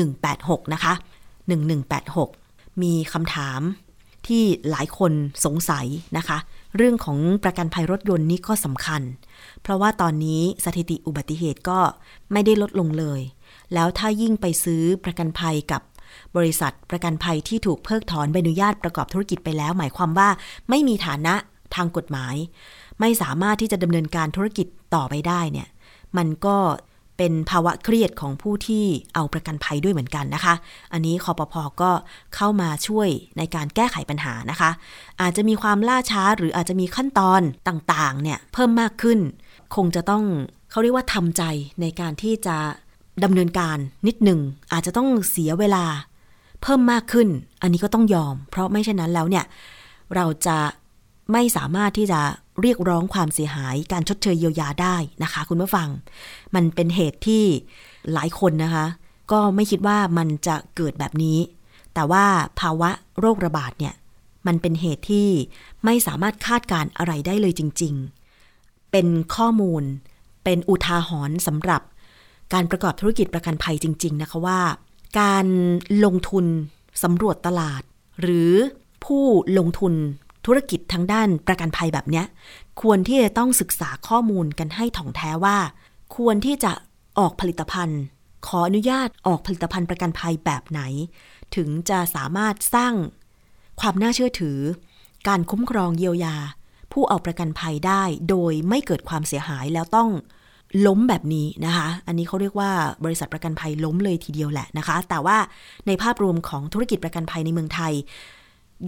Speaker 2: 1186 นะคะ 1186 มีคำถามที่หลายคนสงสัยนะคะ เรื่องของประกันภัยรถยนต์นี่ก็สำคัญ เพราะว่าตอนนี้สถิติอุบัติเหตุก็ไม่ได้ลดลงเลย แล้วถ้ายิ่งไปซื้อประกันภัยกับบริษัทประกันภัยที่ถูกเพิกถอนใบอนุญาตประกอบธุรกิจไปแล้ว หมายความว่าไม่มีฐานะทางกฎหมาย ไม่สามารถที่จะดำเนินการธุรกิจต่อไปได้เนี่ย มันก็เป็นภาวะเครียดของผู้ที่เอาประกันภัยด้วยเหมือนกันนะคะ อันนี้คอปพอก็เข้ามาช่วยในการแก้ไขปัญหานะคะ อาจจะมีความล่าช้าหรืออาจจะมีขั้นตอนต่างๆ เนี่ยเพิ่มมากขึ้น คงจะต้องเขาเรียกว่าทำใจในการที่จะดำเนินการนิดหนึ่ง อาจจะต้องเสียเวลาเพิ่มมากขึ้น อันนี้ก็ต้องยอม เพราะไม่เช่นนั้นแล้วเนี่ย เราจะไม่สามารถที่จะเรียกร้องความเสียหาย การชดเชยเยียวยาได้นะคะ คุณผู้ฟัง มันเป็นเหตุที่หลายคนนะคะ ก็ไม่คิดว่ามันจะเกิดแบบนี้ แต่ว่าภาวะโรคระบาดเนี่ย มันเป็นเหตุที่ไม่สามารถคาดการอะไรได้เลยจริง ๆ เป็นข้อมูล เป็นอุทาหรณ์สำหรับการประกอบธุรกิจประกันภัยจริง ๆ นะคะว่า การลงทุนสำรวจตลาด หรือผู้ลงทุนธุรกิจทางด้านประกันภัยแบบเนี้ย ควรที่จะต้องศึกษาข้อมูลกันให้ถ่องแท้ว่า ควรที่จะออกผลิตภัณฑ์ ขออนุญาตออกผลิตภัณฑ์ประกันภัยแบบไหน ถึงจะสามารถสร้างความน่าเชื่อถือ การคุ้มครองเยียวยา ผู้เอาประกันภัยได้โดยไม่เกิดความเสียหายแล้วต้องล้มแบบนี้นะคะ อันนี้เขาเรียกว่าบริษัทประกันภัยล้มเลยทีเดียวแหละนะคะ แต่ว่าในภาพรวมของธุรกิจประกันภัยในเมืองไทย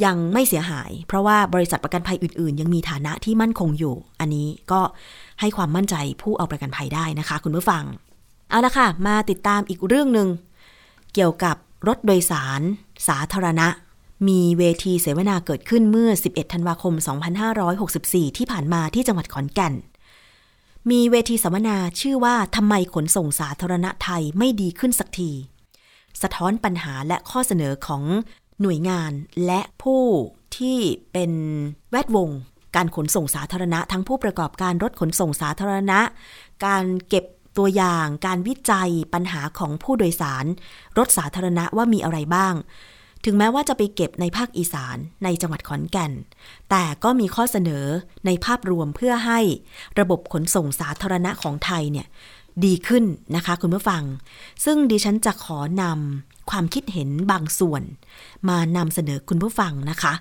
Speaker 2: ยังไม่เสียหาย เพราะว่าบริษัทประกันภัยอื่น ๆ ยังมีฐานะที่มั่นคงอยู่ อันนี้ก็ให้ความมั่นใจผู้เอาประกันภัยได้นะคะ คุณผู้ฟัง เอาละค่ะ มาติดตามอีกเรื่องหนึ่งเกี่ยวกับรถโดยสาร สาธารณะ มีเวทีเสวนาเกิดขึ้นเมื่อ 11 ธันวาคม 2564 ที่ผ่านมาที่จังหวัดขอนแก่น มีเวทีสัมมนาชื่อว่าทำไมขนส่งสาธารณะไทยไม่ดีขึ้นสักที สะท้อนปัญหาและข้อเสนอของหน่วยงานและผู้ที่เป็นแวดวง การขนส่งสาธารณะ ทั้งผู้ประกอบการรถขนส่งสาธารณะ การเก็บตัวอย่าง การวิจัยปัญหาของผู้โดยสาร รถสาธารณะว่ามีอะไรบ้าง ถึงแม้ว่าจะไปเก็บในภาคอีสานในจังหวัดขอนแก่น แต่ก็มีข้อเสนอในภาพรวมเพื่อให้ระบบขนส่งสาธารณะของไทยเนี่ยดีขึ้นนะคะคุณผู้ฟัง ซึ่งดิฉันจะขอนำความคิดเห็นบางส่วน มานำเสนอคุณผู้ฟังนะคะ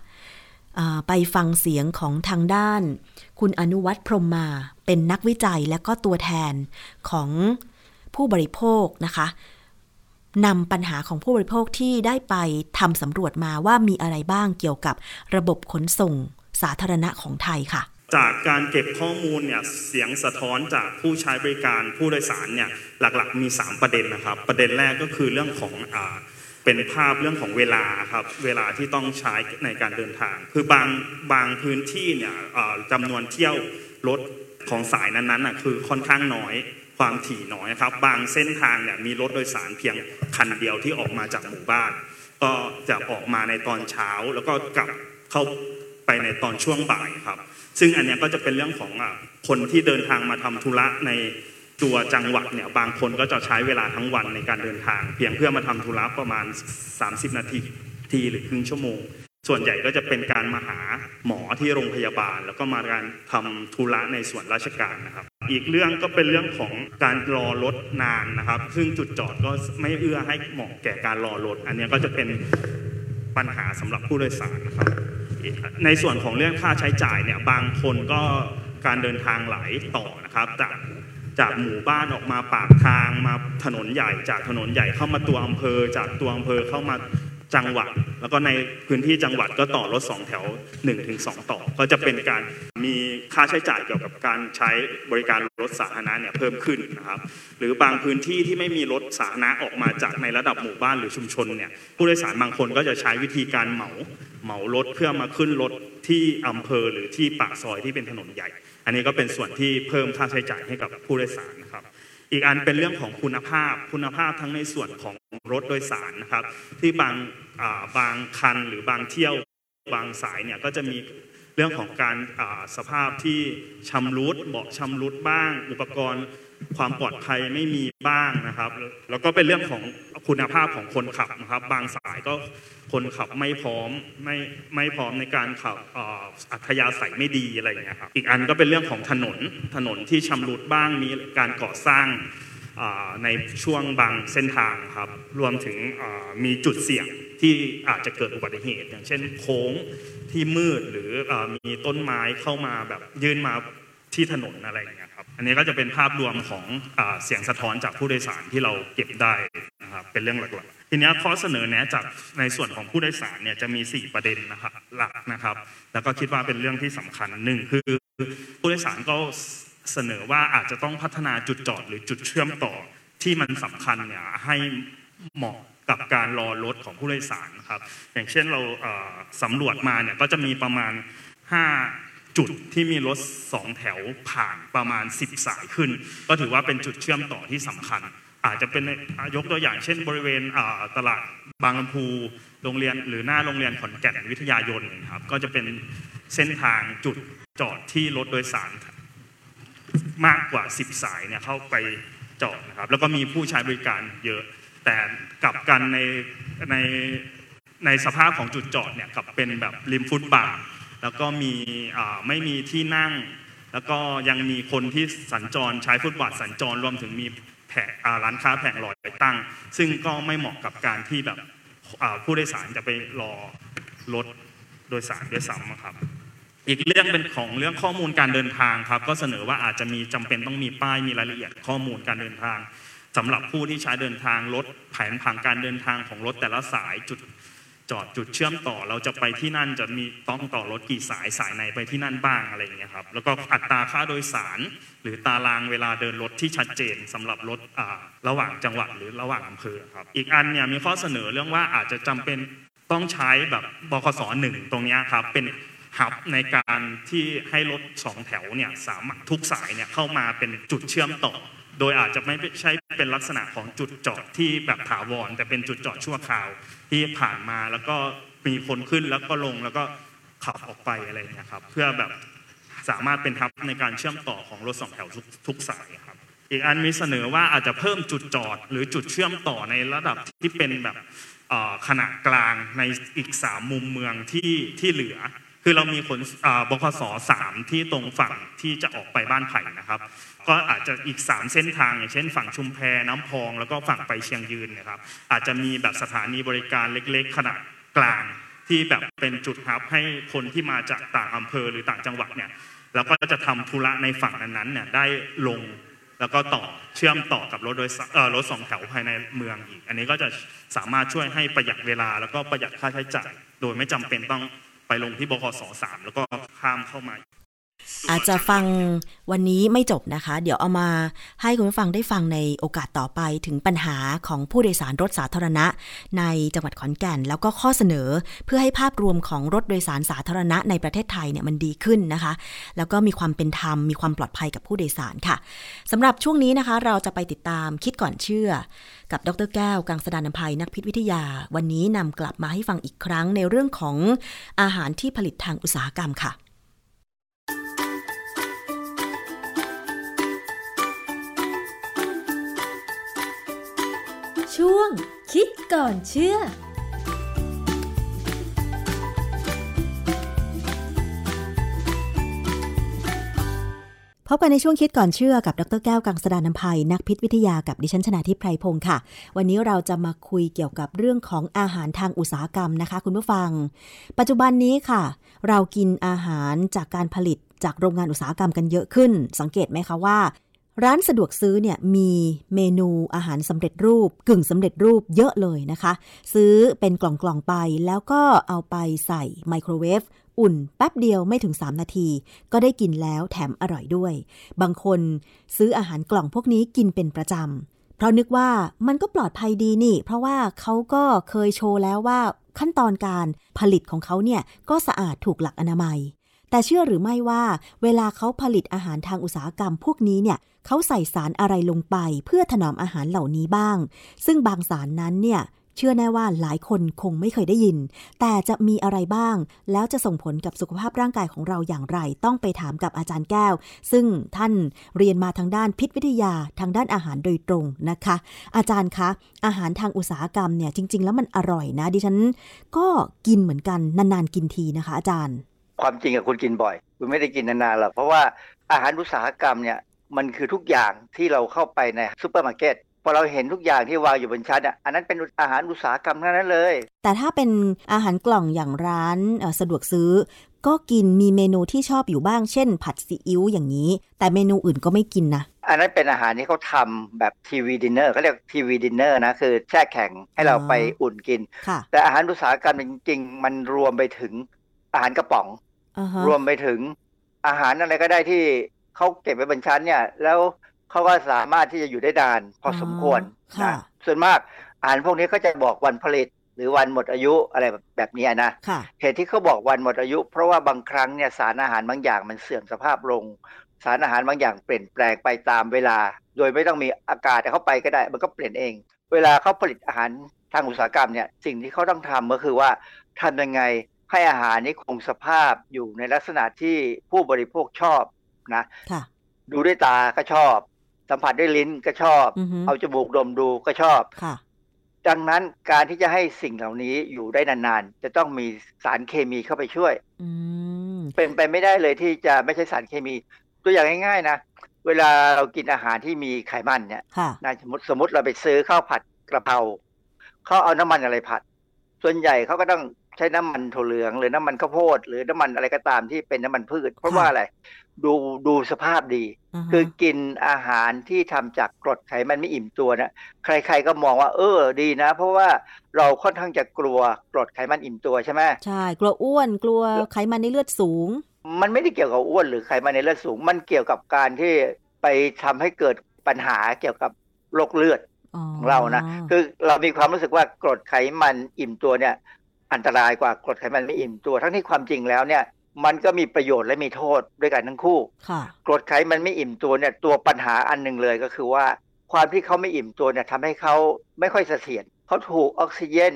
Speaker 2: ไปฟังเสียงของทางด้าน คุณอนุวัตรพรมมาเป็นนักวิจัยและก็ตัวแทนของผู้บริโภคนะคะ นำปัญหาของผู้บริโภคที่ได้ไปทำสำรวจมาว่ามีอะไรบ้างเกี่ยวกับระบบขนส่งสาธารณะของไทยค่ะ
Speaker 3: จากการเก็บข้อมูลเนี่ยเสียงสะท้อนจากผู้ใช้บริการผู้โดยสารเนี่ยหลักๆ มี 3 ประเด็นนะครับ ประเด็นแรกก็คือเรื่องของอ่าเป็นภาพเรื่องของเวลาครับเวลาที่ต้องใช้ในการเดินทาง คือบางบางพื้นที่เนี่ยจำนวนเที่ยวรถของสายนั้นๆคือค่อนข้างน้อย ความถี่น้อยครับ บางเส้นทางเนี่ยมีรถโดยสารเพียงคันเดียวที่ออกมาจากหมู่บ้าน ก็จะออกมาในตอนเช้าแล้วก็กลับเข้าไปในตอนช่วงบ่ายครับ ซึ่งอันนี้ก็จะเป็นเรื่องของคนที่เดินทางมาทำธุระในตัวจังหวัดเนี่ยบางคนก็จะใช้เวลาทั้งวันในการเดินทาง เพียงเพื่อมาทำธุระประมาณ 30 นาทีทีหรือครึ่งชั่วโมง ส่วนใหญ่ก็จะเป็นการมาหาหมอที่โรงพยาบาล แล้วก็มาการทำธุระในส่วนราชการนะครับ อีกเรื่องก็เป็นเรื่องของการรอรถนานนะครับ ซึ่งจุดจอดก็ไม่เอื้อให้เหมาะแก่การรอรถ อันนี้ก็จะเป็นปัญหาสำหรับผู้โดยสารนะครับในส่วนของเรื่องค่าใช้จ่ายเนี่ยบางคนก็การเดินทางหลายต่อนะครับจากจากหมู่บ้านออกมาปากทางมาถนนใหญ่จากถนนใหญ่เข้ามาตัวอำเภอ จากตัวอำเภอเข้ามา จังหวัด แล้วก็ในพื้นที่จังหวัดก็ต่อรถสองแถว1-2ถึงต่อ ก็จะเป็นการมีค่าใช้จ่ายเกี่ยวกับการใช้บริการรถสาธารณะเนี่ยเพิ่มขึ้นนะครับ หรือบางพื้นที่ที่ไม่มีรถสาธารณะออกมาจากในระดับหมู่บ้านหรือชุมชนเนี่ยผู้โดยสารบางคนก็จะใช้วิธีการเหมาเหมารถเพื่อมาขึ้นรถที่อำเภอหรือที่ปากซอยที่เป็นถนนใหญ่ อันนี้ก็เป็นส่วนที่เพิ่มค่าใช้จ่ายให้กับผู้โดยสารนะครับอีกอันเป็นเรื่องของคุณภาพคุณภาพทั้งในส่วนของ รถโดยสารนะครับ ที่บางบางคันหรือบางเที่ยวบางสายเนี่ยก็จะมีเรื่องของการสภาพที่ชำรุดเบาะชำรุดบ้าง อุปกรณ์ความปลอดภัยไม่มีบ้างนะครับ แล้วก็เป็นเรื่องของคุณภาพของคนขับนะครับ บางสายก็คนขับไม่พร้อมไม่ไม่พร้อมในการขับอัธยาศัยไม่ดีอะไรอย่างเงี้ยครับอีกอันก็เป็นเรื่องของถนนถนนที่ชำรุดบ้างมีการก่อสร้าง ในช่วงบางเส้นทางครับรวมถึงมีจุดเสี่ยงที่อาจจะเกิดอุบัติเหตุ อย่างเช่นโค้งที่มืดหรือมีต้นไม้เข้ามาแบบยื่นมาที่ถนนอะไรอย่างเงี้ยครับอันนี้ก็จะเป็นภาพรวมของเสียงสะท้อนจากผู้โดยสารที่เราเก็บได้นะครับเป็นเรื่องหลักๆ ทีนี้ข้อเสนอแนะจากในส่วนของผู้โดยสารเนี่ยจะมี 4 ประเด็นนะครับหลักนะครับ แล้วก็คิดว่าเป็นเรื่องที่สำคัญหนึ่งคือผู้โดยสารก็ เสนอว่าอาจจะต้องพัฒนาจุดจอดหรือจุดเชื่อมต่อที่มันสำคัญเนี่ยให้เหมาะกับการรอรถของผู้โดยสารครับ อย่างเช่นเราสำรวจมาเนี่ยก็จะมีประมาณ 5 จุดที่มีรถสองแถวผ่านประมาณ 10 สายขึ้น ก็ถือว่าเป็นจุดเชื่อมต่อที่สำคัญ อาจจะเป็นยกตัวอย่างเช่น บริเวณตลาดบางลำพูโรงเรียนหรือหน้าโรงเรียนขอนแก่นวิทยายนครับก็จะเป็นเส้นทางจุดจอดที่รถโดยสาร มากกว่า 10 สายเนี่ยเข้าไปจอดนะครับแล้วก็มีผู้ใช้บริการเยอะ แต่กลับกันในในในสภาพของจุดจอดเนี่ยกับเป็นแบบริมฟุตบาทแล้วก็มีไม่มีที่นั่ง แล้วก็ยังมีคนที่สัญจรใช้ฟุตบาทสัญจรรวมถึงมีแผงร้านค้าแผงลอยตั้ง ซึ่งก็ไม่เหมาะกับการที่แบบผู้โดยสารจะไปรอรถโดยสารด้วยซ้ำครับ อีกเรื่องเป็นของเรื่องข้อมูลการเดินทางครับ ก็เสนอว่าอาจจะมีจำเป็นต้องมีป้ายมีรายละเอียดข้อมูลการเดินทางสำหรับผู้ที่ใช้เดินทางรถแผนผังการเดินทางของรถแต่ละสายจุดจอดจุดเชื่อมต่อเราจะไปที่นั่นจะมีต้องต่อรถกี่สายสายไหนไปที่นั่นบ้างอะไรอย่างเงี้ยครับแล้วก็อัตราค่าโดยสาร หรือตารางเวลาเดินรถที่ชัดเจนสำหรับรถระหว่างจังหวัดหรือระหว่างอำเภอครับอีกอันเนี่ยมีข้อเสนอเรื่องว่าอาจจะจำเป็นต้องใช้แบบบคสหนึ่งตรงนี้ครับเป็น ฮับในการที่ให้รถสองแถวเนี่ยสามารถทุกสายเนี่ยเข้ามาเป็นจุดเชื่อมต่อ โดยอาจจะไม่ใช่เป็นลักษณะของจุดจอดที่แบบถาวร แต่เป็นจุดจอดชั่วคราวที่ผ่านมาแล้วก็มีคนขึ้นแล้วก็ลงแล้วก็ขับออกไปอะไรเงี้ยครับเพื่อแบบสามารถเป็นทับในการเชื่อมต่อของรถสองแถวทุกสายครับอีกอันมีเสนอว่าอาจจะเพิ่มจุดจอด หรือจุดเชื่อมต่อในระดับที่เป็นแบบขนาดกลางในอีกสามมุมเมืองที่ที่เหลือ คือเรามีขนบคสสามที่ตรงฝั่งที่จะออกไปบ้านไผ่นะครับ ก็อาจจะอีก 3 เส้นทาง อย่างเช่น ฝั่งชุมแพน้ำพอง แล้วก็ฝั่งไปเชียงยืนนะครับ อาจจะมีแบบสถานีบริการเล็กๆ ขนาดกลางที่แบบเป็นจุดฮับให้คนที่มาจากต่างอำเภอหรือต่างจังหวัดเนี่ยแล้วก็จะทำธุระในฝั่งนั้นๆเนี่ยได้ลงแล้วก็ต่อเชื่อมต่อกับรถโดยรถสองแถวภายในเมืองอีก อันนี้ก็จะสามารถช่วยให้ประหยัดเวลา แล้วก็ประหยัดค่าใช้จ่าย โดยไม่จำเป็นต้อง ไปลงที่บคสสามแล้วก็ข้ามเข้ามา
Speaker 2: อาจจะฟังวันนี้ไม่จบนะคะ เดี๋ยวเอามาให้คุณผู้ฟังได้ฟังในโอกาสต่อไปถึงปัญหาของผู้โดยสารรถสาธารณะ ในจังหวัดขอนแก่น แล้วก็ข้อเสนอเพื่อให้ภาพรวมของรถโดยสารสาธารณะในประเทศไทยเนี่ยมันดีขึ้นนะคะ แล้วก็มีความเป็นธรรมมีความปลอดภัยกับผู้โดยสารค่ะสำหรับช่วงนี้นะคะ เราจะไปติดตามคิดก่อนเชื่อ กับดรแก้วกังสดานนภัยนักพิษวิทยา วันนี้นำกลับมาให้ฟังอีกครั้งในเรื่องของอาหารที่ผลิตทางอุตสาหกรรมค่ะ
Speaker 4: ช่วง คิดก่อนเชื่อ
Speaker 2: พบกันในช่วงคิดก่อนเชื่อกับ ดรแก้วกังสดานนภัย นักพิษวิทยากับดิฉันชนาทิพไพรพงศ์ค่ะ วันนี้เราจะมาคุยเกี่ยวกับเรื่องของอาหารทางอุตสาหกรรมนะคะ คุณผู้ฟัง ปัจจุบันนี้ค่ะ เรากินอาหารจากการผลิตจากโรงงานอุตสาหกรรมกันเยอะขึ้น สังเกตไหมคะว่า ร้านสะดวกซื้อเนี่ยมีเมนูอาหารสำเร็จรูป กึ่งสำเร็จรูปเยอะเลยนะคะ ซื้อเป็นกล่องๆไปแล้วก็เอาไปใส่ไมโครเวฟอุ่นแป๊บเดียวไม่ถึง 3 นาที ก็ได้กินแล้วแถมอร่อยด้วย บางคนซื้ออาหารกล่องพวกนี้กินเป็นประจำ เพราะนึกว่ามันก็ปลอดภัยดีนี่ เพราะว่าเขาก็เคยโชว์แล้วว่าขั้นตอนการผลิตของเขาเนี่ย ก็สะอาดถูกหลักอนามัย แต่เชื่อหรือไม่ว่า เวลาเขาผลิตอาหารทางอุตสาหกรรมพวกนี้เนี่ย เขาใส่สารอะไรลงไปเพื่อถนอมอาหารเหล่านี้บ้าง ซึ่งบางสารนั้นเนี่ยเชื่อแน่ว่าหลายคนคงไม่เคยได้ยิน แต่จะมีอะไรบ้าง แล้วจะส่งผลกับสุขภาพร่างกายของเราอย่างไร ต้องไปถามกับอาจารย์แก้ว ซึ่งท่านเรียนมาทางด้านพิษวิทยาทางด้านอาหารโดยตรงนะคะ อาจารย์คะ อาหารทางอุตสาหกรรมเนี่ยจริง ๆ แล้วมันอร่อยนะ ดิฉัน ก็กินเหมือนกันนานๆกินทีนะคะ อาจารย์
Speaker 5: ความจริงกับคุณกินบ่อย คุณไม่ได้กินนานๆหรอกเพราะว่าอาหารอุตสาหกรรมเนี่ย มันคือทุกอย่างที่เราเข้าไปในซูเปอร์มาร์เก็ตพอเราเห็นทุกอย่างที่วางอยู่บนชั้นอะอันนั้นเป็นอาหารอุตสาหกรรมทั้งนั้นเลย
Speaker 2: แต่ถ้าเป็นอาหารกล่องอย่างร้านสะดวกซื้อ ก็กินมีเมนูที่ชอบอยู่บ้างเช่น ผัดซีอิ๊วอย่างนี้ แต่เมนูอื่นก็ไม่กินนะ
Speaker 5: อันนั้นเป็นอาหารที่เขาทำแบบ TV dinner เขาเรียก TV dinner นะ คือแช่แข็งให้เราไปอุ่นกิน
Speaker 2: ค่ะ
Speaker 5: แต่อาหารอุตสาหกรรมจริง ๆ มันรวมไปถึงอาหารกระป๋อง
Speaker 2: อ่าฮะ
Speaker 5: รวมไปถึงอาหารอะไรก็ได้ที่ เขาเก็บไว้บนชั้นเนี่ย แล้วเขาก็สามารถที่จะอยู่ได้นานพอสมควร
Speaker 2: ค่ะ
Speaker 5: นะส่วนมากอาหารพวกนี้ก็จะบอกวันผลิตหรือวันหมดอายุอะไรแบบแบบนี้นะ
Speaker 2: ค่ะ
Speaker 5: เหตุที่เขาบอกวันหมดอายุ เพราะว่าบางครั้งเนี่ยสารอาหารบางอย่างมันเสื่อมสภาพลง สารอาหารบางอย่างเปลี่ยนแปลงไปตามเวลา โดยไม่ต้องมีอากาศเข้าไปก็ได้ มันก็เปลี่ยนเอง เวลาเขาผลิตอาหารทางอุตสาหกรรมเนี่ยสิ่งที่เขาต้องทำก็คือว่าทำยังไงให้อาหารนี้คงสภาพอยู่ในลักษณะที่ผู้บริโภคชอบ นะ
Speaker 2: ค่ะ
Speaker 5: ดูด้วยตาก็ชอบ สัมผัสด้วยลิ้นก็ชอบ
Speaker 2: อือฮึ
Speaker 5: เอาจมูกดมดูก็ชอบ
Speaker 2: ค่ะ
Speaker 5: ดังนั้นการที่จะให้สิ่งเหล่านี้อยู่ได้นานๆ จะต้องมีสารเคมีเข้าไปช่วย
Speaker 2: อืม
Speaker 5: เป็นไปไม่ได้เลยที่จะไม่ใช่สารเคมี ตัวอย่างง่ายๆนะเวลาเรากินอาหารที่มีไขมันเนี่ย
Speaker 2: ค่ะ
Speaker 5: นะสมมติสมมติเราไปซื้อข้าวผัดกระเพราเขาเอาน้ำมันอะไรผัด ส่วนใหญ่เขาก็ต้อง ใช้น้ำมันถั่วเหลืองหรือน้ำมันข้าวโพด หรือน้ำมันอะไรก็ตามที่เป็นน้ำมันพืช เพราะว่าอะไร ดูดูสภาพดีา
Speaker 2: ฮะ
Speaker 5: คือกินอาหารที่ทำจากกรดไขมันไม่อิ่มตัวนะใคร ๆก็มองว่า เออดีนะ เพราะว่าเราค่อนข้างจะกลัวกรดไขมันอิ่มตัวใช่ไหม
Speaker 2: ใช่กลัวอ้วนกลัวไขมันในเลือดสูง
Speaker 5: มันไม่ได้เกี่ยวกับอ้วนหรือไขมันในเลือดสูง มันเกี่ยวกับการที่ไปทำให้เกิดปัญหาเกี่ยวกับโรคเลือด
Speaker 2: อ๋อ
Speaker 5: ของเรานะคือเรามีความรู้สึกว่ากรดไขมันอิ่มตัวเนี่ย อันตรายกว่ากรดไขมันไม่อิ่มตัว ทั้งที่ความจริงแล้วเนี่ย มันก็มีประโยชน์และมีโทษด้วยกันทั้งคู่
Speaker 2: ค่ะ
Speaker 5: กรดไขมันไม่อิ่มตัวเนี่ยตัวปัญหาอันหนึ่งเลยก็คือว่า ความที่เขาไม่อิ่มตัวเนี่ยทำให้เขาไม่ค่อยเสถียรเขาถูกออกซิเจน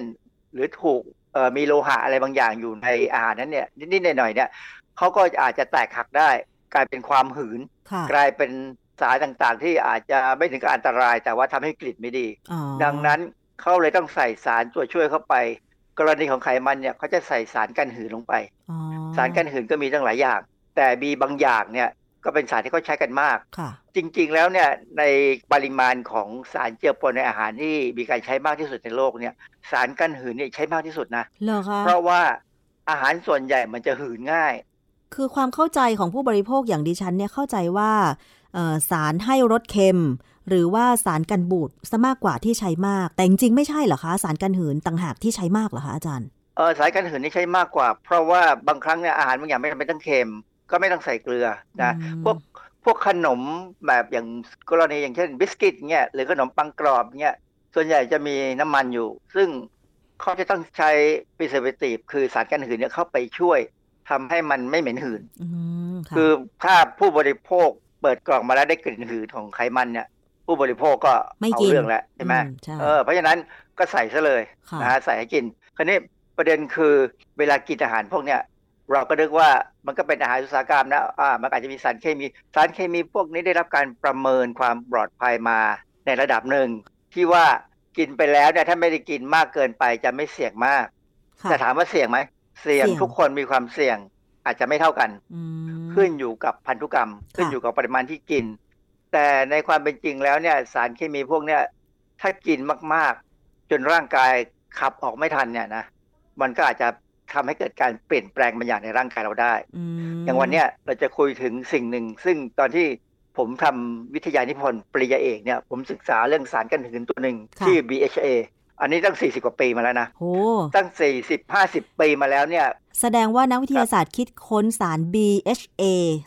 Speaker 5: หรือถูกเอ่อมีโลหะอะไรบางอย่างอยู่ในอาหารนั้นเนี่ยนิดๆหน่อยๆเนี่ยเขาก็อาจจะแตกหักได้ กลายเป็นความหืน
Speaker 2: ค่ะ
Speaker 5: กลายเป็นสารต่างๆ ที่อาจจะไม่ถึงกับอันตราย แต่ว่าทำให้กลิ่นไม่ดี
Speaker 2: อ๋อ
Speaker 5: ดังนั้นเขาเลยต้องใส่สารตัวช่วยเข้าไป กรณีของไขมันเนี่ยเขาจะใส่สารกันหืนลงไป
Speaker 2: อ๋อ
Speaker 5: สารกันหืนก็มีตั้งหลายอย่าง แต่มีบางอย่างเนี่ยก็เป็นสารที่เขาใช้กันมาก
Speaker 2: ค่ะ
Speaker 5: จริงๆแล้วเนี่ยในปริมาณของสารเจือปนในอาหารที่มีการใช้มากที่สุดในโลกเนี่ยสารกันหืนเนี่ยใช้มากที่สุดนะ
Speaker 2: เหรอคะ
Speaker 5: เพราะว่าอาหารส่วนใหญ่มันจะหืนง่าย
Speaker 2: คือความเข้าใจของผู้บริโภคอย่างดิฉันเนี่ยเข้าใจว่าเอ่อสารให้รสเค็ม หรือว่าสารกันบูดซะมากกว่าที่ใช้มาก แต่จริงๆไม่ใช่เหรอคะ สารกันหืนต่างหากที่ใช้มากเหรอคะอาจารย์
Speaker 5: เออสารกันหืนนี่ใช้มากกว่า เพราะว่าบางครั้งเนี่ยอาหารบางอย่างไม่จำเป็นต้องเค็มก็ไม่ต้องใส่เกลือนะ
Speaker 2: อืม
Speaker 5: พวกพวกขนมแบบอย่างกรณีอย่างเช่นบิสกิตเงี้ยหรือขนมปังกรอบเงี้ยส่วนใหญ่จะมีน้ำมันอยู่ ซึ่งเขาจะต้องใช้ preservative คือสารกันหืนเนี่ยเข้าไปช่วยทำให้มันไม่เหม็นหืน
Speaker 2: อืมค่ะ
Speaker 5: คือถ้าผู้บริโภคเปิดกล่องมาแล้วได้กลิ่นหืนของไขมันเนี่ย ผู้บริโภคก็
Speaker 2: ไม่
Speaker 5: เอา
Speaker 2: กิน
Speaker 5: เรื่องแล้วใช่ไหม
Speaker 2: ใช่
Speaker 5: เออเพราะฉะนั้นก็ใส่ซะเลย
Speaker 2: ค่ะ
Speaker 5: นะฮะใส่ให้กินคราวนี้ประเด็นคือเวลากินอาหารพวกเนี้ยเราก็นึกว่ามันก็เป็นอาหารอุตสาหกรรมนะอ่ามันอาจจะมีสารเคมี สารเคมีพวกนี้ได้รับการประเมินความปลอดภัยมาในระดับหนึ่ง ที่ว่ากินไปแล้วเนี่ยถ้าไม่ได้กินมากเกินไปจะไม่เสี่ยงมาก
Speaker 2: ค่ะ
Speaker 5: แต่ถามว่าเสี่ยงไหมเสี่ยง
Speaker 2: เสี่ยง
Speaker 5: ทุกคนมีความเสี่ยงอาจจะไม่เท่ากัน
Speaker 2: อืม
Speaker 5: ขึ้นอยู่กับพันธุกรรม ขึ้นอยู่กับปริมาณที่กิน แต่ในความเป็นจริงแล้วเนี่ยสารเคมีพวกเนี้ยถ้ากินมากๆ จนร่างกายขับออกไม่ทันเนี่ยนะมันก็อาจจะทำให้เกิดการเปลี่ยนแปลงบางอย่างในร่างกายเราได้
Speaker 2: อืม
Speaker 5: อย่างวันเนี้ยเราจะคุยถึงสิ่งหนึ่ง ซึ่งตอนที่ผมทำวิทยานิพนธ์ปริญญาเอกเนี่ยผมศึกษาเรื่องสารกันหืนตัวหนึ่งที่ BHA อันนี้ตั้ง 40 กว่าปีมาแล้วนะ
Speaker 2: โห
Speaker 5: ตั้ง 40 50 ปีมาแล้วเนี่ย
Speaker 2: แสดงว่านักวิทยาศาสตร์คิดค้นสาร BHA